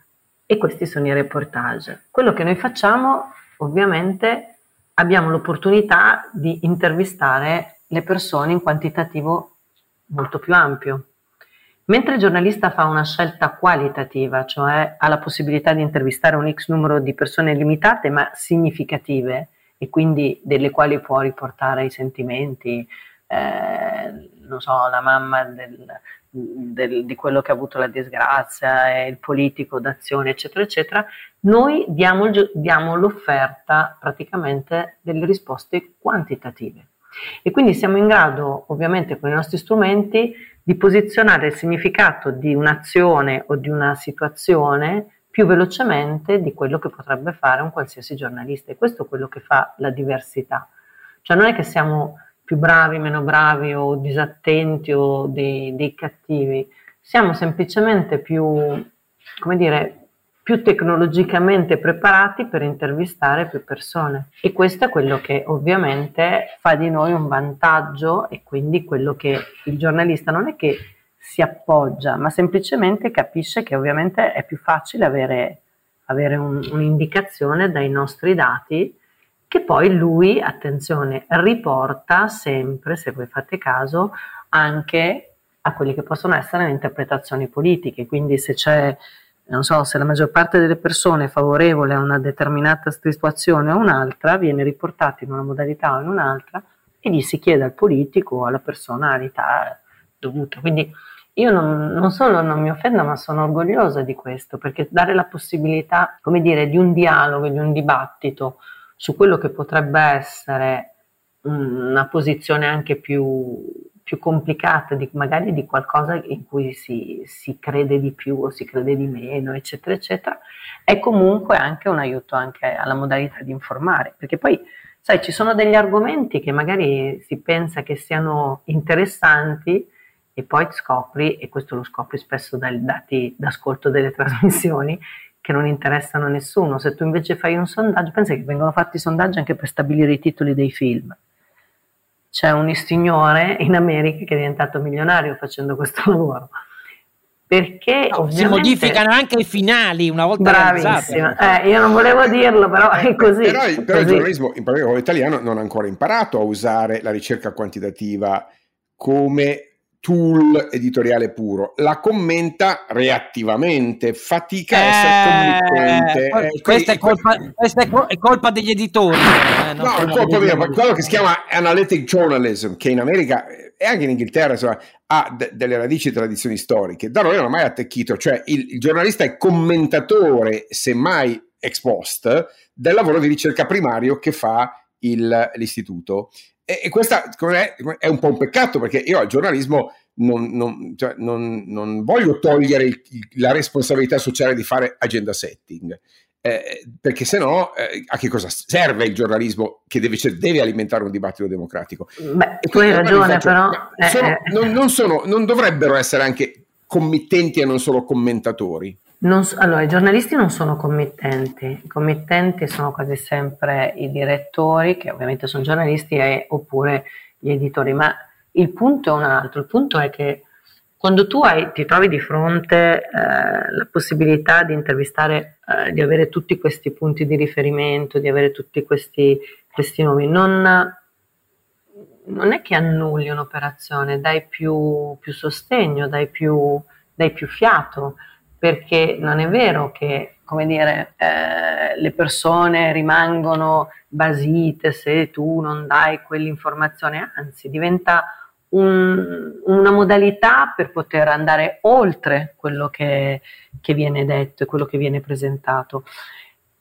e questi sono i reportage. Quello che noi facciamo, ovviamente, abbiamo l'opportunità di intervistare le persone in quantitativo molto più ampio. Mentre il giornalista fa una scelta qualitativa, cioè ha la possibilità di intervistare un X numero di persone limitate ma significative e quindi delle quali può riportare i sentimenti, eh, non so, la mamma del, del, di quello che ha avuto la disgrazia, il politico d'azione, eccetera, eccetera, noi diamo, diamo l'offerta praticamente delle risposte quantitative. E quindi siamo in grado, ovviamente con i nostri strumenti, di posizionare il significato di un'azione o di una situazione più velocemente di quello che potrebbe fare un qualsiasi giornalista. E questo è quello che fa la diversità. Cioè non è che siamo più bravi, meno bravi o disattenti o dei, dei cattivi, siamo semplicemente più, come dire, più tecnologicamente preparati per intervistare più persone. E questo è quello che ovviamente fa di noi un vantaggio e quindi quello che il giornalista non è che si appoggia, ma semplicemente capisce che ovviamente è più facile avere, avere un, un'indicazione dai nostri dati che poi lui, attenzione, riporta sempre, se voi fate caso, anche a quelle che possono essere le interpretazioni politiche. Quindi se c'è non so, se la maggior parte delle persone è favorevole a una determinata situazione o un'altra, viene riportata in una modalità o in un'altra e gli si chiede al politico o alla personalità dovuta. Quindi io non, non, solo non mi offendo, ma sono orgogliosa di questo, perché dare la possibilità, come dire, di un dialogo, di un dibattito su quello che potrebbe essere una posizione anche più più complicata di, magari di qualcosa in cui si, si, crede di più o si crede di meno, eccetera, eccetera, è comunque anche un aiuto anche alla modalità di informare, perché poi, sai, ci sono degli argomenti che magari si pensa che siano interessanti e poi scopri, e questo lo scopri spesso dai dati d'ascolto delle trasmissioni, che non interessano a nessuno. Se tu invece fai un sondaggio, pensa che vengono fatti sondaggi anche per stabilire i titoli dei film c'è un signore in America che è diventato milionario facendo questo lavoro. Perché no, si modificano anche i finali una volta Bravissima, eh, io non volevo dirlo, però è così. Però, però così. il giornalismo, in particolare italiano, non ha ancora imparato a usare la ricerca quantitativa come tool editoriale puro, la commenta reattivamente, fatica a essere eh, committente. Eh, questa, è colpa, questa è, colpa, degli editori. Eh, no, è colpa mia, quello che si chiama analytic journalism, che in America e anche in Inghilterra insomma, ha de- delle radici e tradizioni storiche, da noi non è mai attecchito, cioè il, il giornalista è commentatore, semmai ex post, del lavoro di ricerca primario che fa il, l'istituto. E, e questa è, è, un po' un peccato perché io al giornalismo non, non, cioè, non, non voglio togliere il, la responsabilità sociale di fare agenda setting. Eh, perché se no eh, a che cosa serve il giornalismo che deve, cioè, deve alimentare un dibattito democratico? Beh, tu hai ragione, faccio, però... Sono, eh, non, non, sono, non dovrebbero essere anche committenti e non solo commentatori? Non, allora, i giornalisti non sono committenti, i committenti sono quasi sempre i direttori, che ovviamente sono giornalisti, e, oppure gli editori, ma il punto è un altro, il punto è che quando tu hai, ti trovi di fronte eh, la possibilità di intervistare, eh, di avere tutti questi punti di riferimento, di avere tutti questi, questi nomi, non, non, è che annulli un'operazione, dai più, più sostegno, dai più, dai più fiato perché non è vero che, come dire, eh, le persone rimangono basite se tu non dai quell'informazione, anzi diventa un, una modalità per poter andare oltre quello che, che viene detto e quello che viene presentato.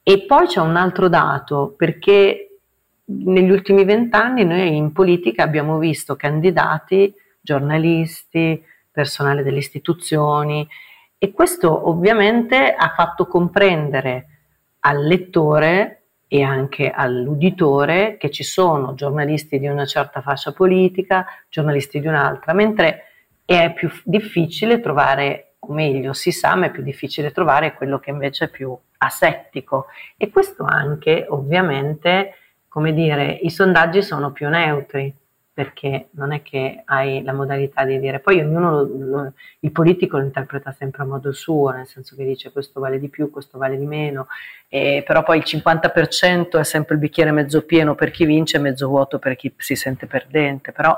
E poi c'è un altro dato, perché negli ultimi vent'anni noi in politica abbiamo visto candidati, giornalisti, personale delle istituzioni, e questo ovviamente ha fatto comprendere al lettore e anche all'uditore che ci sono giornalisti di una certa fascia politica, giornalisti di un'altra, mentre è più difficile trovare, o meglio si sa, ma è più difficile trovare quello che invece è più asettico. E questo anche ovviamente, come dire, i sondaggi sono più neutri perché non è che hai la modalità di dire, poi ognuno, lo, lo, il politico lo interpreta sempre a modo suo, nel senso che dice questo vale di più, questo vale di meno, e, però poi il 50% è sempre il bicchiere mezzo pieno per chi vince e mezzo vuoto per chi si sente perdente, però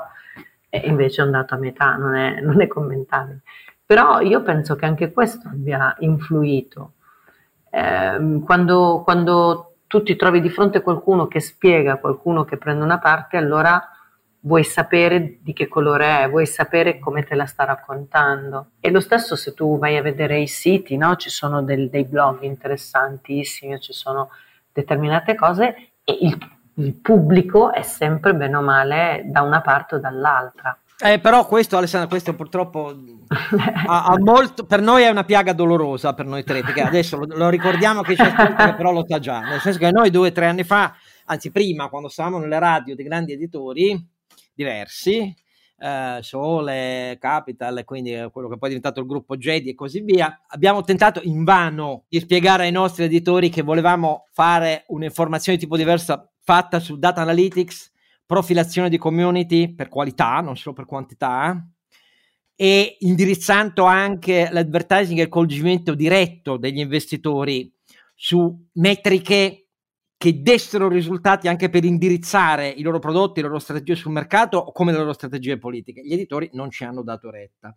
eh, invece è un dato a metà, non è, non è commentabile. Però io penso che anche questo abbia influito. Eh, quando, quando tu ti trovi di fronte a qualcuno che spiega, qualcuno che prende una parte, allora vuoi sapere di che colore è, vuoi sapere come te la sta raccontando. E lo stesso se tu vai a vedere i siti, no? ci sono del, dei blog interessantissimi, ci sono determinate cose e il, il pubblico è sempre bene o male da una parte o dall'altra. Eh, però questo, Alessandro, questo purtroppo ha, ha molto, per noi è una piaga dolorosa, per noi tre, perché adesso lo, lo ricordiamo che c'è ascolta, però lo sa già, nel senso che noi due o tre anni fa, anzi prima, quando stavamo nelle radio dei grandi editori, diversi, eh, Sole, Capital, quindi quello che poi è diventato il gruppo Jedi e così via. Abbiamo tentato invano di spiegare ai nostri editori che volevamo fare un'informazione di tipo diverso fatta su data analytics, profilazione di community per qualità, non solo per quantità, e indirizzando anche l'advertising e il coinvolgimento diretto degli investitori su metriche che dessero risultati anche per indirizzare i loro prodotti, le loro strategie sul mercato, come le loro strategie politiche. Gli editori non ci hanno dato retta.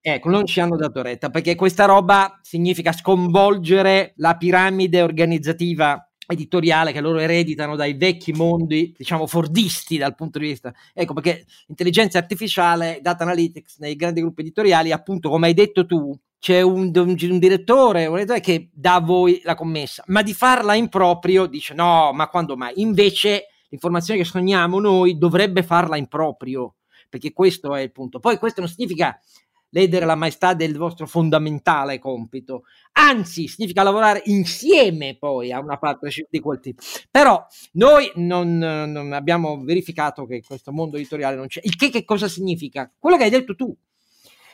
Ecco, non ci hanno dato retta perché questa roba significa sconvolgere la piramide organizzativa editoriale che loro ereditano dai vecchi mondi, diciamo, fordisti dal punto di vista. Ecco perché intelligenza artificiale, data analytics nei grandi gruppi editoriali, appunto, come hai detto tu, c'è un, un, un direttore, che dà a voi la commessa, ma di farla in proprio dice no, ma quando mai? Invece l'informazione che sogniamo noi dovrebbe farla in proprio, perché questo è il punto. Poi questo non significa ledere la maestà del vostro fondamentale compito, anzi significa lavorare insieme poi a una partnership di quel tipo. Però noi non, non abbiamo verificato che questo mondo editoriale non c'è. Il che, che cosa significa? Quello che hai detto tu,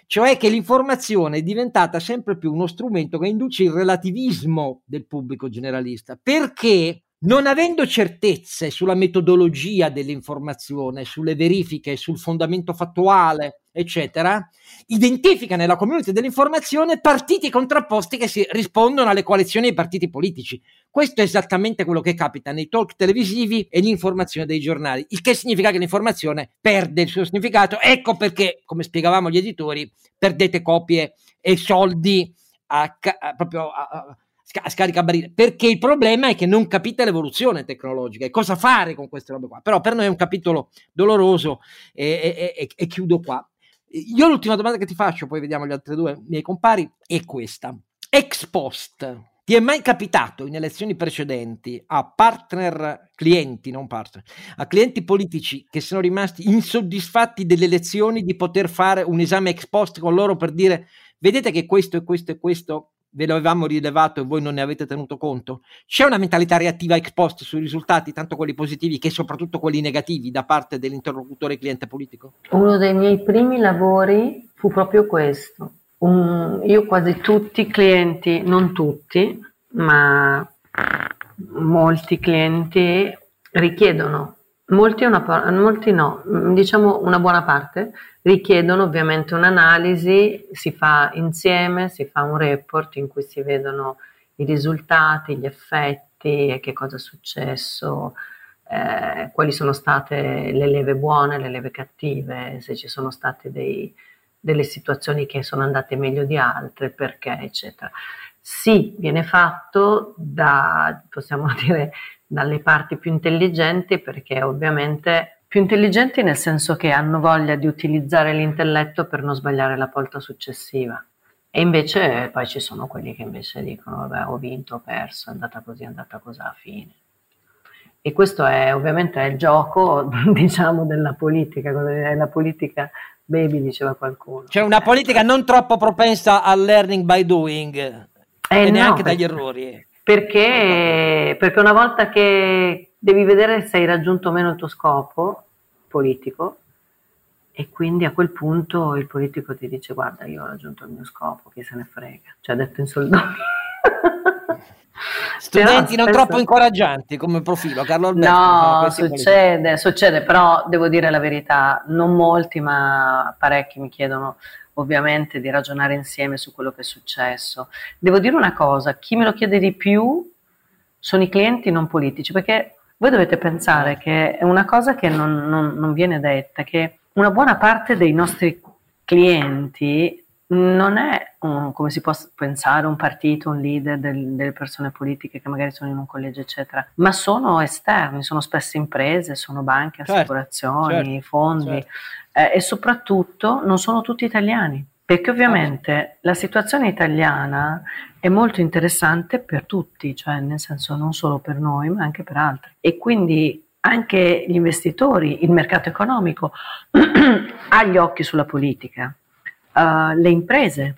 cioè che l'informazione è diventata sempre più uno strumento che induce il relativismo del pubblico generalista, perché non avendo certezze sulla metodologia dell'informazione, sulle verifiche, sul fondamento fattuale, eccetera, identifica nella community dell'informazione partiti contrapposti che si rispondono alle coalizioni dei partiti politici. Questo è esattamente quello che capita nei talk televisivi e l'informazione dei giornali, il che significa che l'informazione perde il suo significato. Ecco perché, come spiegavamo gli editori, perdete copie e soldi a, a, proprio a, a scaricabarile, perché il problema è che non capite l'evoluzione tecnologica e cosa fare con queste robe qua. Però per noi è un capitolo doloroso e, e, e, e chiudo qua. Io l'ultima domanda che ti faccio, poi vediamo gli altri due miei compari, è questa. Ex post, ti è mai capitato in elezioni precedenti a partner clienti, non partner, a clienti politici che sono rimasti insoddisfatti delle elezioni di poter fare un esame ex post con loro per dire vedete che questo e questo e questo ve lo avevamo rilevato e voi non ne avete tenuto conto? C'è una mentalità reattiva ex post sui risultati, tanto quelli positivi che soprattutto quelli negativi da parte dell'interlocutore cliente politico? Uno dei miei primi lavori fu proprio questo. Un, io quasi tutti i clienti, non tutti, ma molti clienti richiedono Molti, una, molti, no, diciamo una buona parte, richiedono ovviamente un'analisi, si fa insieme, si fa un report in cui si vedono i risultati, gli effetti che cosa è successo, eh, quali sono state le leve buone, le leve cattive, se ci sono state dei, delle situazioni che sono andate meglio di altre, perché, eccetera. Sì, viene fatto da, possiamo dire, dalle parti più intelligenti perché ovviamente più intelligenti nel senso che hanno voglia di utilizzare l'intelletto per non sbagliare la volta successiva. E invece poi ci sono quelli che invece dicono vabbè ho vinto, ho perso, è andata così, è andata così, a fine. E questo è ovviamente il gioco, diciamo, della politica, la politica baby diceva qualcuno. Cioè una politica non troppo propensa al learning by doing, eh, e neanche no, dagli errori perché, perché una volta che devi vedere se hai raggiunto o meno il tuo scopo politico, e quindi a quel punto il politico ti dice guarda io ho raggiunto il mio scopo, chi se ne frega, cioè detto in soldoni. Studenti non spesso... troppo incoraggianti come profilo, Carlo Alberto. No, succede, succede, però devo dire la verità, non molti, ma parecchi mi chiedono ovviamente di ragionare insieme su quello che è successo. Devo dire una cosa, chi me lo chiede di più sono i clienti non politici, perché voi dovete pensare che è una cosa che non, non, non viene detta, che una buona parte dei nostri clienti non è un, come si può pensare un partito, un leader del, delle persone politiche che magari sono in un collegio, eccetera, ma sono esterni, sono spesso imprese, sono banche, certo, assicurazioni, certo, fondi certo. Eh, e soprattutto non sono tutti italiani. Perché ovviamente la situazione italiana è molto interessante per tutti, cioè nel senso non solo per noi, ma anche per altri. E quindi anche gli investitori, il mercato economico ha gli occhi sulla politica, uh, le imprese,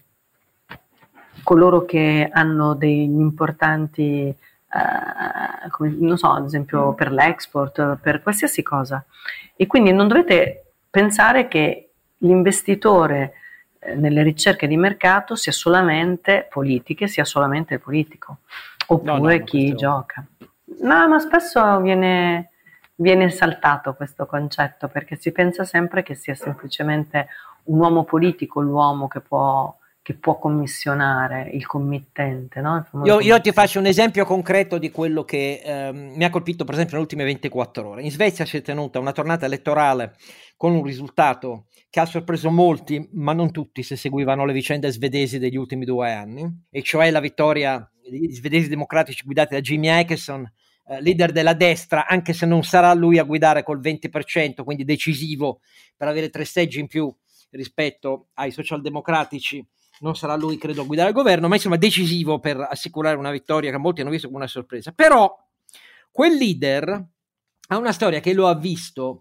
coloro che hanno degli importanti, uh, come, non so, ad esempio per l'export, per qualsiasi cosa. E quindi non dovete pensare che l'investitore eh, nelle ricerche di mercato sia solamente politiche, sia solamente il politico, oppure no, no, chi gioca. No, ma spesso viene, viene saltato questo concetto perché si pensa sempre che sia semplicemente un uomo politico l'uomo che può, che può commissionare il committente. No? Il io, io, ti faccio un esempio concreto di quello che ehm, mi ha colpito, per esempio, nelle ultime 24 ore. In Svezia si è tenuta una tornata elettorale con un risultato che ha sorpreso molti, ma non tutti, se seguivano le vicende svedesi degli ultimi due anni, e cioè la vittoria degli svedesi democratici guidati da Jimmy Akeson, eh, leader della destra, anche se non sarà lui a guidare col 20%, quindi decisivo per avere tre seggi in più rispetto ai socialdemocratici non sarà lui, credo, a guidare il governo, ma insomma decisivo per assicurare una vittoria che molti hanno visto come una sorpresa. Però quel leader ha una storia che lo ha visto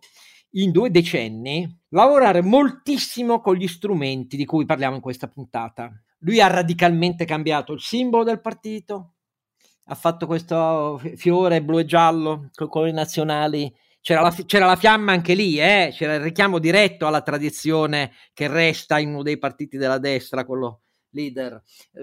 in due decenni lavorare moltissimo con gli strumenti di cui parliamo in questa puntata. Lui ha radicalmente cambiato il simbolo del partito, ha fatto questo fiore blu e giallo con i colori nazionali c'era la, c'era la, fiamma anche lì, eh? c'era il richiamo diretto alla tradizione che resta in uno dei partiti della destra, quello leader.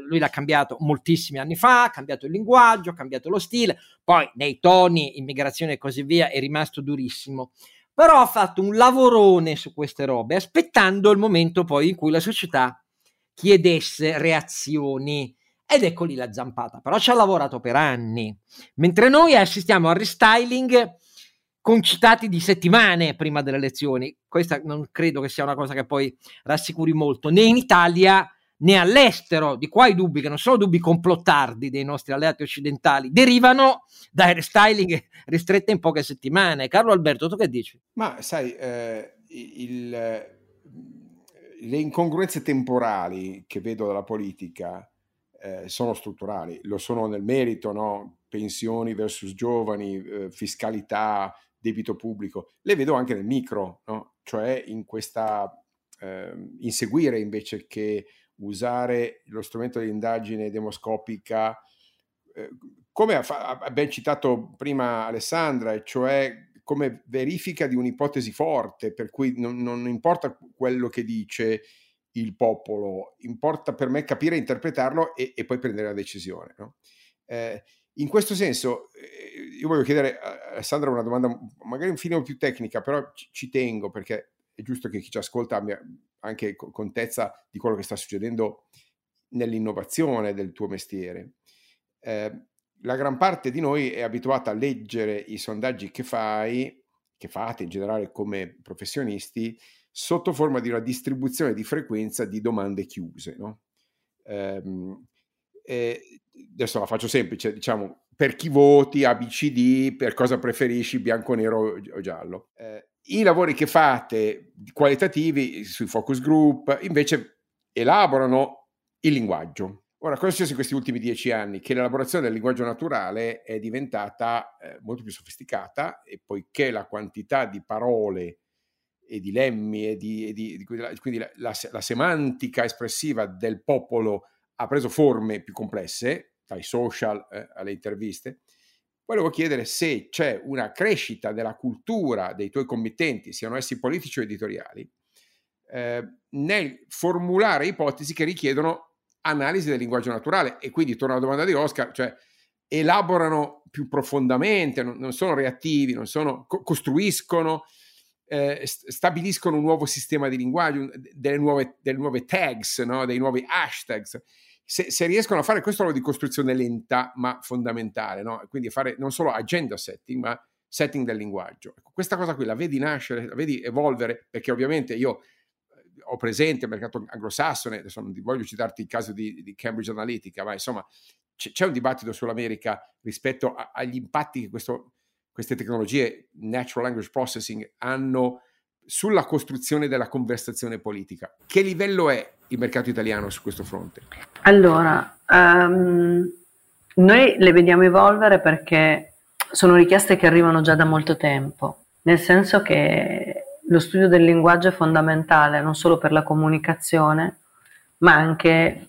Lui l'ha cambiato moltissimi anni fa, ha cambiato il linguaggio, ha cambiato lo stile, poi nei toni, immigrazione e così via, è rimasto durissimo. Però ha fatto un lavorone su queste robe, aspettando il momento poi in cui la società chiedesse reazioni. Ed ecco lì la zampata, però ci ha lavorato per anni. Mentre noi assistiamo al restyling concitati di settimane prima delle elezioni. Questa non credo che sia una cosa che poi rassicuri molto, né in Italia né all'estero. Di qua i dubbi, che non sono dubbi complottardi dei nostri alleati occidentali, derivano da restyling ristrette in poche settimane. Carlo Alberto, tu che dici? Ma sai, eh, il, le incongruenze temporali che vedo dalla politica eh, sono strutturali, lo sono nel merito, no? pensioni versus giovani, eh, fiscalità, debito pubblico, le vedo anche nel micro, no? cioè in questa eh, inseguire invece che usare lo strumento di indagine demoscopica, eh, come ha, ben citato prima Alessandra, cioè come verifica di un'ipotesi forte, per cui non, non, importa quello che dice il popolo, importa per me capire, interpretarlo e, e poi prendere la decisione. No? Eh, in questo senso, eh, io voglio chiedere a Alessandra una domanda magari un filino più tecnica, però ci, tengo perché è giusto che chi ci ascolta abbia anche contezza di quello che sta succedendo nell'innovazione del tuo mestiere. Eh, la gran parte di noi è abituata a leggere i sondaggi che fai, che fate in generale come professionisti, sotto forma di una distribuzione di frequenza di domande chiuse. No? Eh, adesso la faccio semplice, diciamo, per chi voti, ABCD, per cosa preferisci, bianco, nero o giallo. Eh, I lavori che fate qualitativi sui focus group invece elaborano il linguaggio. Ora, cosa è successo in questi ultimi dieci anni? Che l'elaborazione del linguaggio naturale è diventata eh, molto più sofisticata e poiché la quantità di parole e di lemmi e di, e di, di quindi la, la, la semantica espressiva del popolo ha preso forme più complesse, dai social eh, alle interviste, volevo chiedere se c'è una crescita della cultura dei tuoi committenti, siano essi politici o editoriali, eh, nel formulare ipotesi che richiedono analisi del linguaggio naturale. E quindi torno alla domanda di Oscar, cioè elaborano più profondamente, non, non sono reattivi, non sono, co- costruiscono, eh, stabiliscono un nuovo sistema di linguaggio, delle nuove, delle nuove tags, no? dei nuovi hashtags. Se, se, riescono a fare questo lavoro di costruzione lenta ma fondamentale, no? quindi fare non solo agenda setting, ma setting del linguaggio. Ecco, questa cosa qui la vedi nascere, la vedi evolvere, perché ovviamente io eh, ho presente il mercato anglosassone, adesso non voglio citarti il caso di, di Cambridge Analytica, ma insomma c'è un dibattito sull'America rispetto a, agli impatti che questo, queste tecnologie natural language processing hanno sulla costruzione della conversazione politica. Che livello è il mercato italiano su questo fronte? Allora, um, noi le vediamo evolvere perché sono richieste che arrivano già da molto tempo, nel senso che lo studio del linguaggio è fondamentale non solo per la comunicazione, ma anche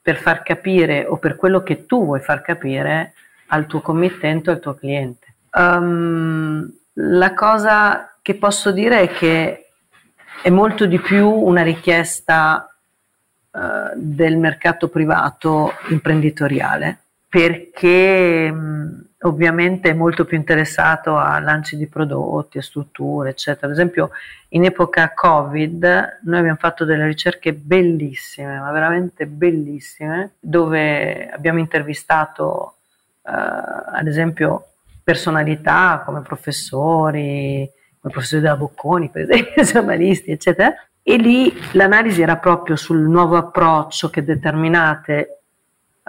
per far capire o per quello che tu vuoi far capire al tuo committente o al tuo cliente. Um, la cosa che posso dire è che è molto di più una richiesta uh, del mercato privato imprenditoriale perché um, ovviamente è molto più interessato a lanci di prodotti, a strutture, eccetera. Ad esempio, in epoca Covid noi abbiamo fatto delle ricerche bellissime, ma veramente bellissime, dove abbiamo intervistato, eh, ad esempio, personalità come professori, come professori della Bocconi, per esempio, giornalisti, eccetera. E lì l'analisi era proprio sul nuovo approccio che determinate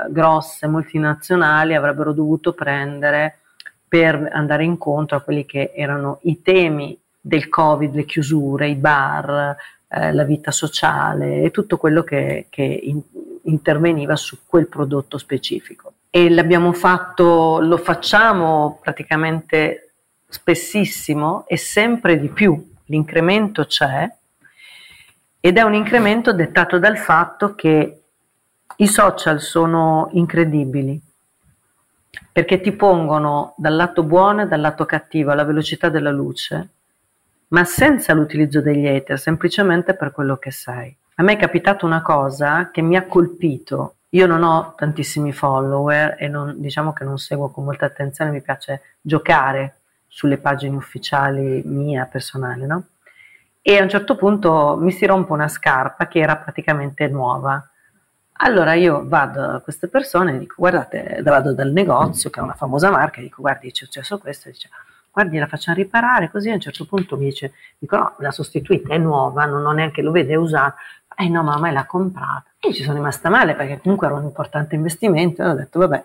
grosse multinazionali avrebbero dovuto prendere per andare incontro a quelli che erano i temi del Covid, le chiusure, i bar, eh, la vita sociale e tutto quello che, che in, interveniva su quel prodotto specifico. E l'abbiamo fatto, lo facciamo praticamente spessissimo e sempre di più. L'incremento c'è ed è un incremento dettato dal fatto che i social sono incredibili perché ti pongono dal lato buono e dal lato cattivo alla velocità della luce, ma senza l'utilizzo degli ether, semplicemente per quello che sei. A me è capitata una cosa che mi ha colpito. Io non ho tantissimi follower e non, diciamo che non seguo con molta attenzione, mi piace giocare sulle pagine ufficiali mia personale, no? E a un certo punto mi si rompe una scarpa che era praticamente nuova allora io vado a queste persone e dico, guardate, vado dal negozio, che è una famosa marca, e dico, guardi, c'è successo questo, e dice, guardi, la facciamo riparare, così a un certo punto mi dice, dico, no, la sostituita è nuova, non ho neanche, lo vede usata, eh no, ma mai l'ha comprata. E ci sono rimasta male perché comunque era un importante investimento, e ho detto, vabbè.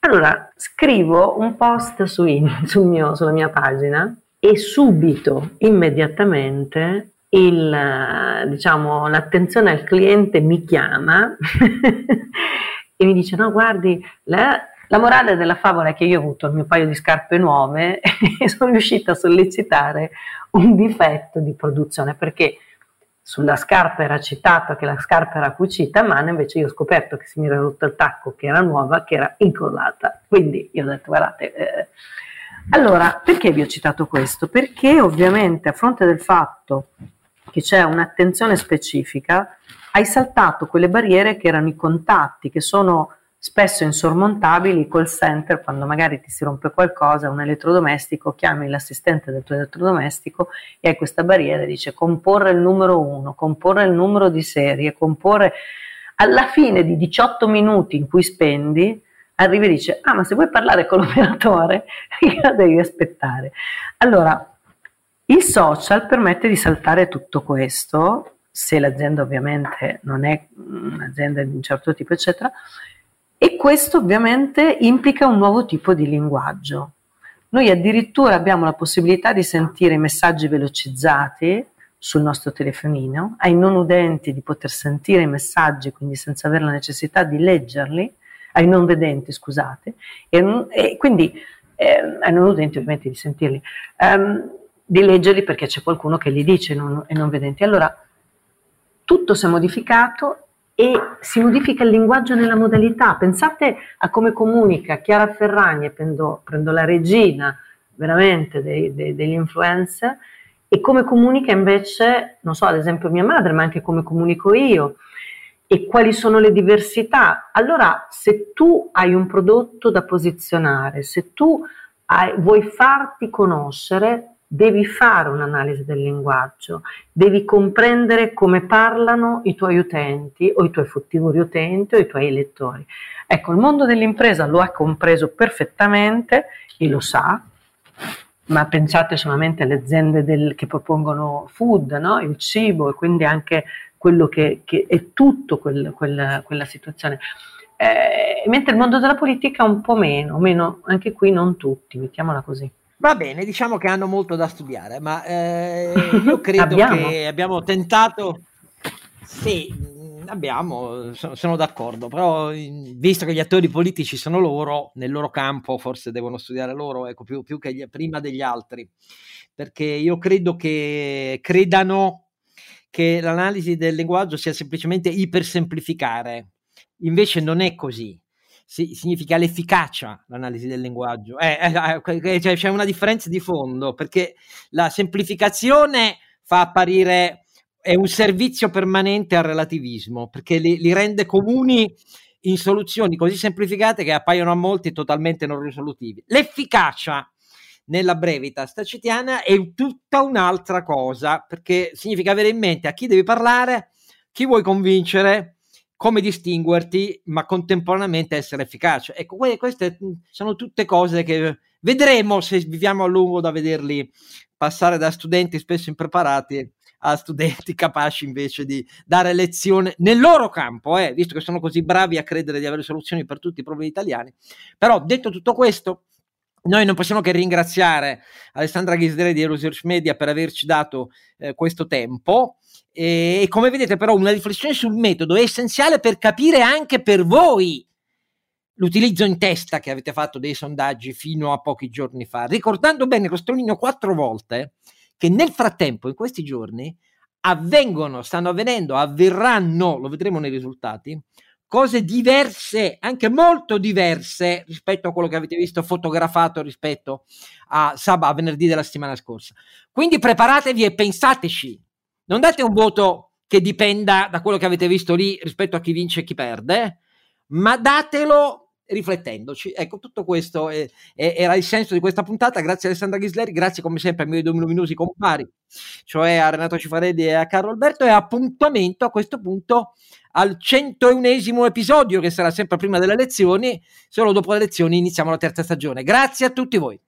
Allora scrivo un post su in, sul mio, sulla mia pagina e subito, immediatamente, il, diciamo, l'attenzione al cliente mi chiama e mi dice no guardi la, la, morale della favola è che io ho avuto il mio paio di scarpe nuove e sono riuscita a sollecitare un difetto di produzione perché sulla scarpa era citato che la scarpa era cucita a mano, invece io ho scoperto che si mi era rotto il tacco, che era nuova, che era incollata. Quindi io ho detto, guardate, eh. allora perché vi ho citato questo? Perché ovviamente a fronte del fatto che c'è un'attenzione specifica, hai saltato quelle barriere che erano i contatti, che sono spesso insormontabili col center quando magari ti si rompe qualcosa, un elettrodomestico, chiami l'assistente del tuo elettrodomestico e hai questa barriera dice comporre il numero uno, comporre il numero di serie, comporre alla fine di 18 minuti in cui spendi arrivi e dice ah ma se vuoi parlare con l'operatore devi aspettare. Allora il social permette di saltare tutto questo, se l'azienda ovviamente non è un'azienda di un certo tipo, eccetera, e questo ovviamente implica un nuovo tipo di linguaggio. Noi addirittura abbiamo la possibilità di sentire messaggi velocizzati sul nostro telefonino, ai non udenti di poter sentire i messaggi, quindi senza avere la necessità di leggerli, ai non vedenti, scusate, e, e quindi eh, ai non udenti ovviamente di sentirli. Um, di leggerli perché c'è qualcuno che li dice non, e non vedenti. Allora, tutto si è modificato e si modifica il linguaggio nella modalità. Pensate a come comunica Chiara Ferragni, prendo, prendo la regina veramente dei, dei, degli influencer, e come comunica invece, non so, ad esempio mia madre, ma anche come comunico io e quali sono le diversità. Allora, se tu hai un prodotto da posizionare, se tu hai, vuoi farti conoscere, devi fare un'analisi del linguaggio, devi comprendere come parlano i tuoi utenti o i tuoi futuri utenti o i tuoi lettori. Ecco, il mondo dell'impresa lo ha compreso perfettamente e lo sa, ma pensate solamente alle aziende del, che propongono food, no? il cibo e quindi anche quello che, che è tutto quel, quel, quella situazione. Eh, mentre il mondo della politica un po' meno, meno, anche qui non tutti, mettiamola così. Va bene, diciamo che hanno molto da studiare, ma eh, io credo abbiamo. che abbiamo tentato, sì, abbiamo, sono, d'accordo, però visto che gli attori politici sono loro, nel loro campo forse devono studiare loro, ecco, più, più che gli, prima degli altri, perché io credo che credano che l'analisi del linguaggio sia semplicemente ipersemplificare, invece non è così. Si, significa l'efficacia l'analisi del linguaggio. Eh, eh, cioè, c'è una differenza di fondo perché la semplificazione fa apparire è un servizio permanente al relativismo perché li, li rende comuni in soluzioni così semplificate che appaiono a molti totalmente non risolutivi. L'efficacia nella brevitas tacitiana è tutta un'altra cosa, perché significa avere in mente a chi devi parlare, chi vuoi convincere, come distinguerti, ma contemporaneamente essere efficace. Ecco, queste sono tutte cose che vedremo se viviamo a lungo da vederli passare da studenti spesso impreparati a studenti capaci invece di dare lezione nel loro campo, eh, visto che sono così bravi a credere di avere soluzioni per tutti i problemi italiani. Però detto tutto questo, noi non possiamo che ringraziare Alessandra Ghisleri di Research Media per averci dato eh, questo tempo e, come vedete però una riflessione sul metodo è essenziale per capire anche per voi l'utilizzo in testa che avete fatto dei sondaggi fino a pochi giorni fa, ricordando bene, lo sottolineo quattro volte, che nel frattempo, in questi giorni, avvengono, stanno avvenendo, avverranno, lo vedremo nei risultati, cose diverse, anche molto diverse rispetto a quello che avete visto fotografato rispetto a sabato, a venerdì della settimana scorsa. Quindi preparatevi e pensateci. Non date un voto che dipenda da quello che avete visto lì rispetto a chi vince e chi perde, ma datelo riflettendoci. Ecco, tutto questo è, è, era il senso di questa puntata. Grazie Alessandra Ghisleri, grazie come sempre ai miei due luminosi compari, cioè a Renato Cifarelli e a Carlo Alberto, e appuntamento a questo punto al 101esimo episodio, che sarà sempre prima delle elezioni. Solo dopo le elezioni iniziamo la terza stagione. Grazie a tutti voi.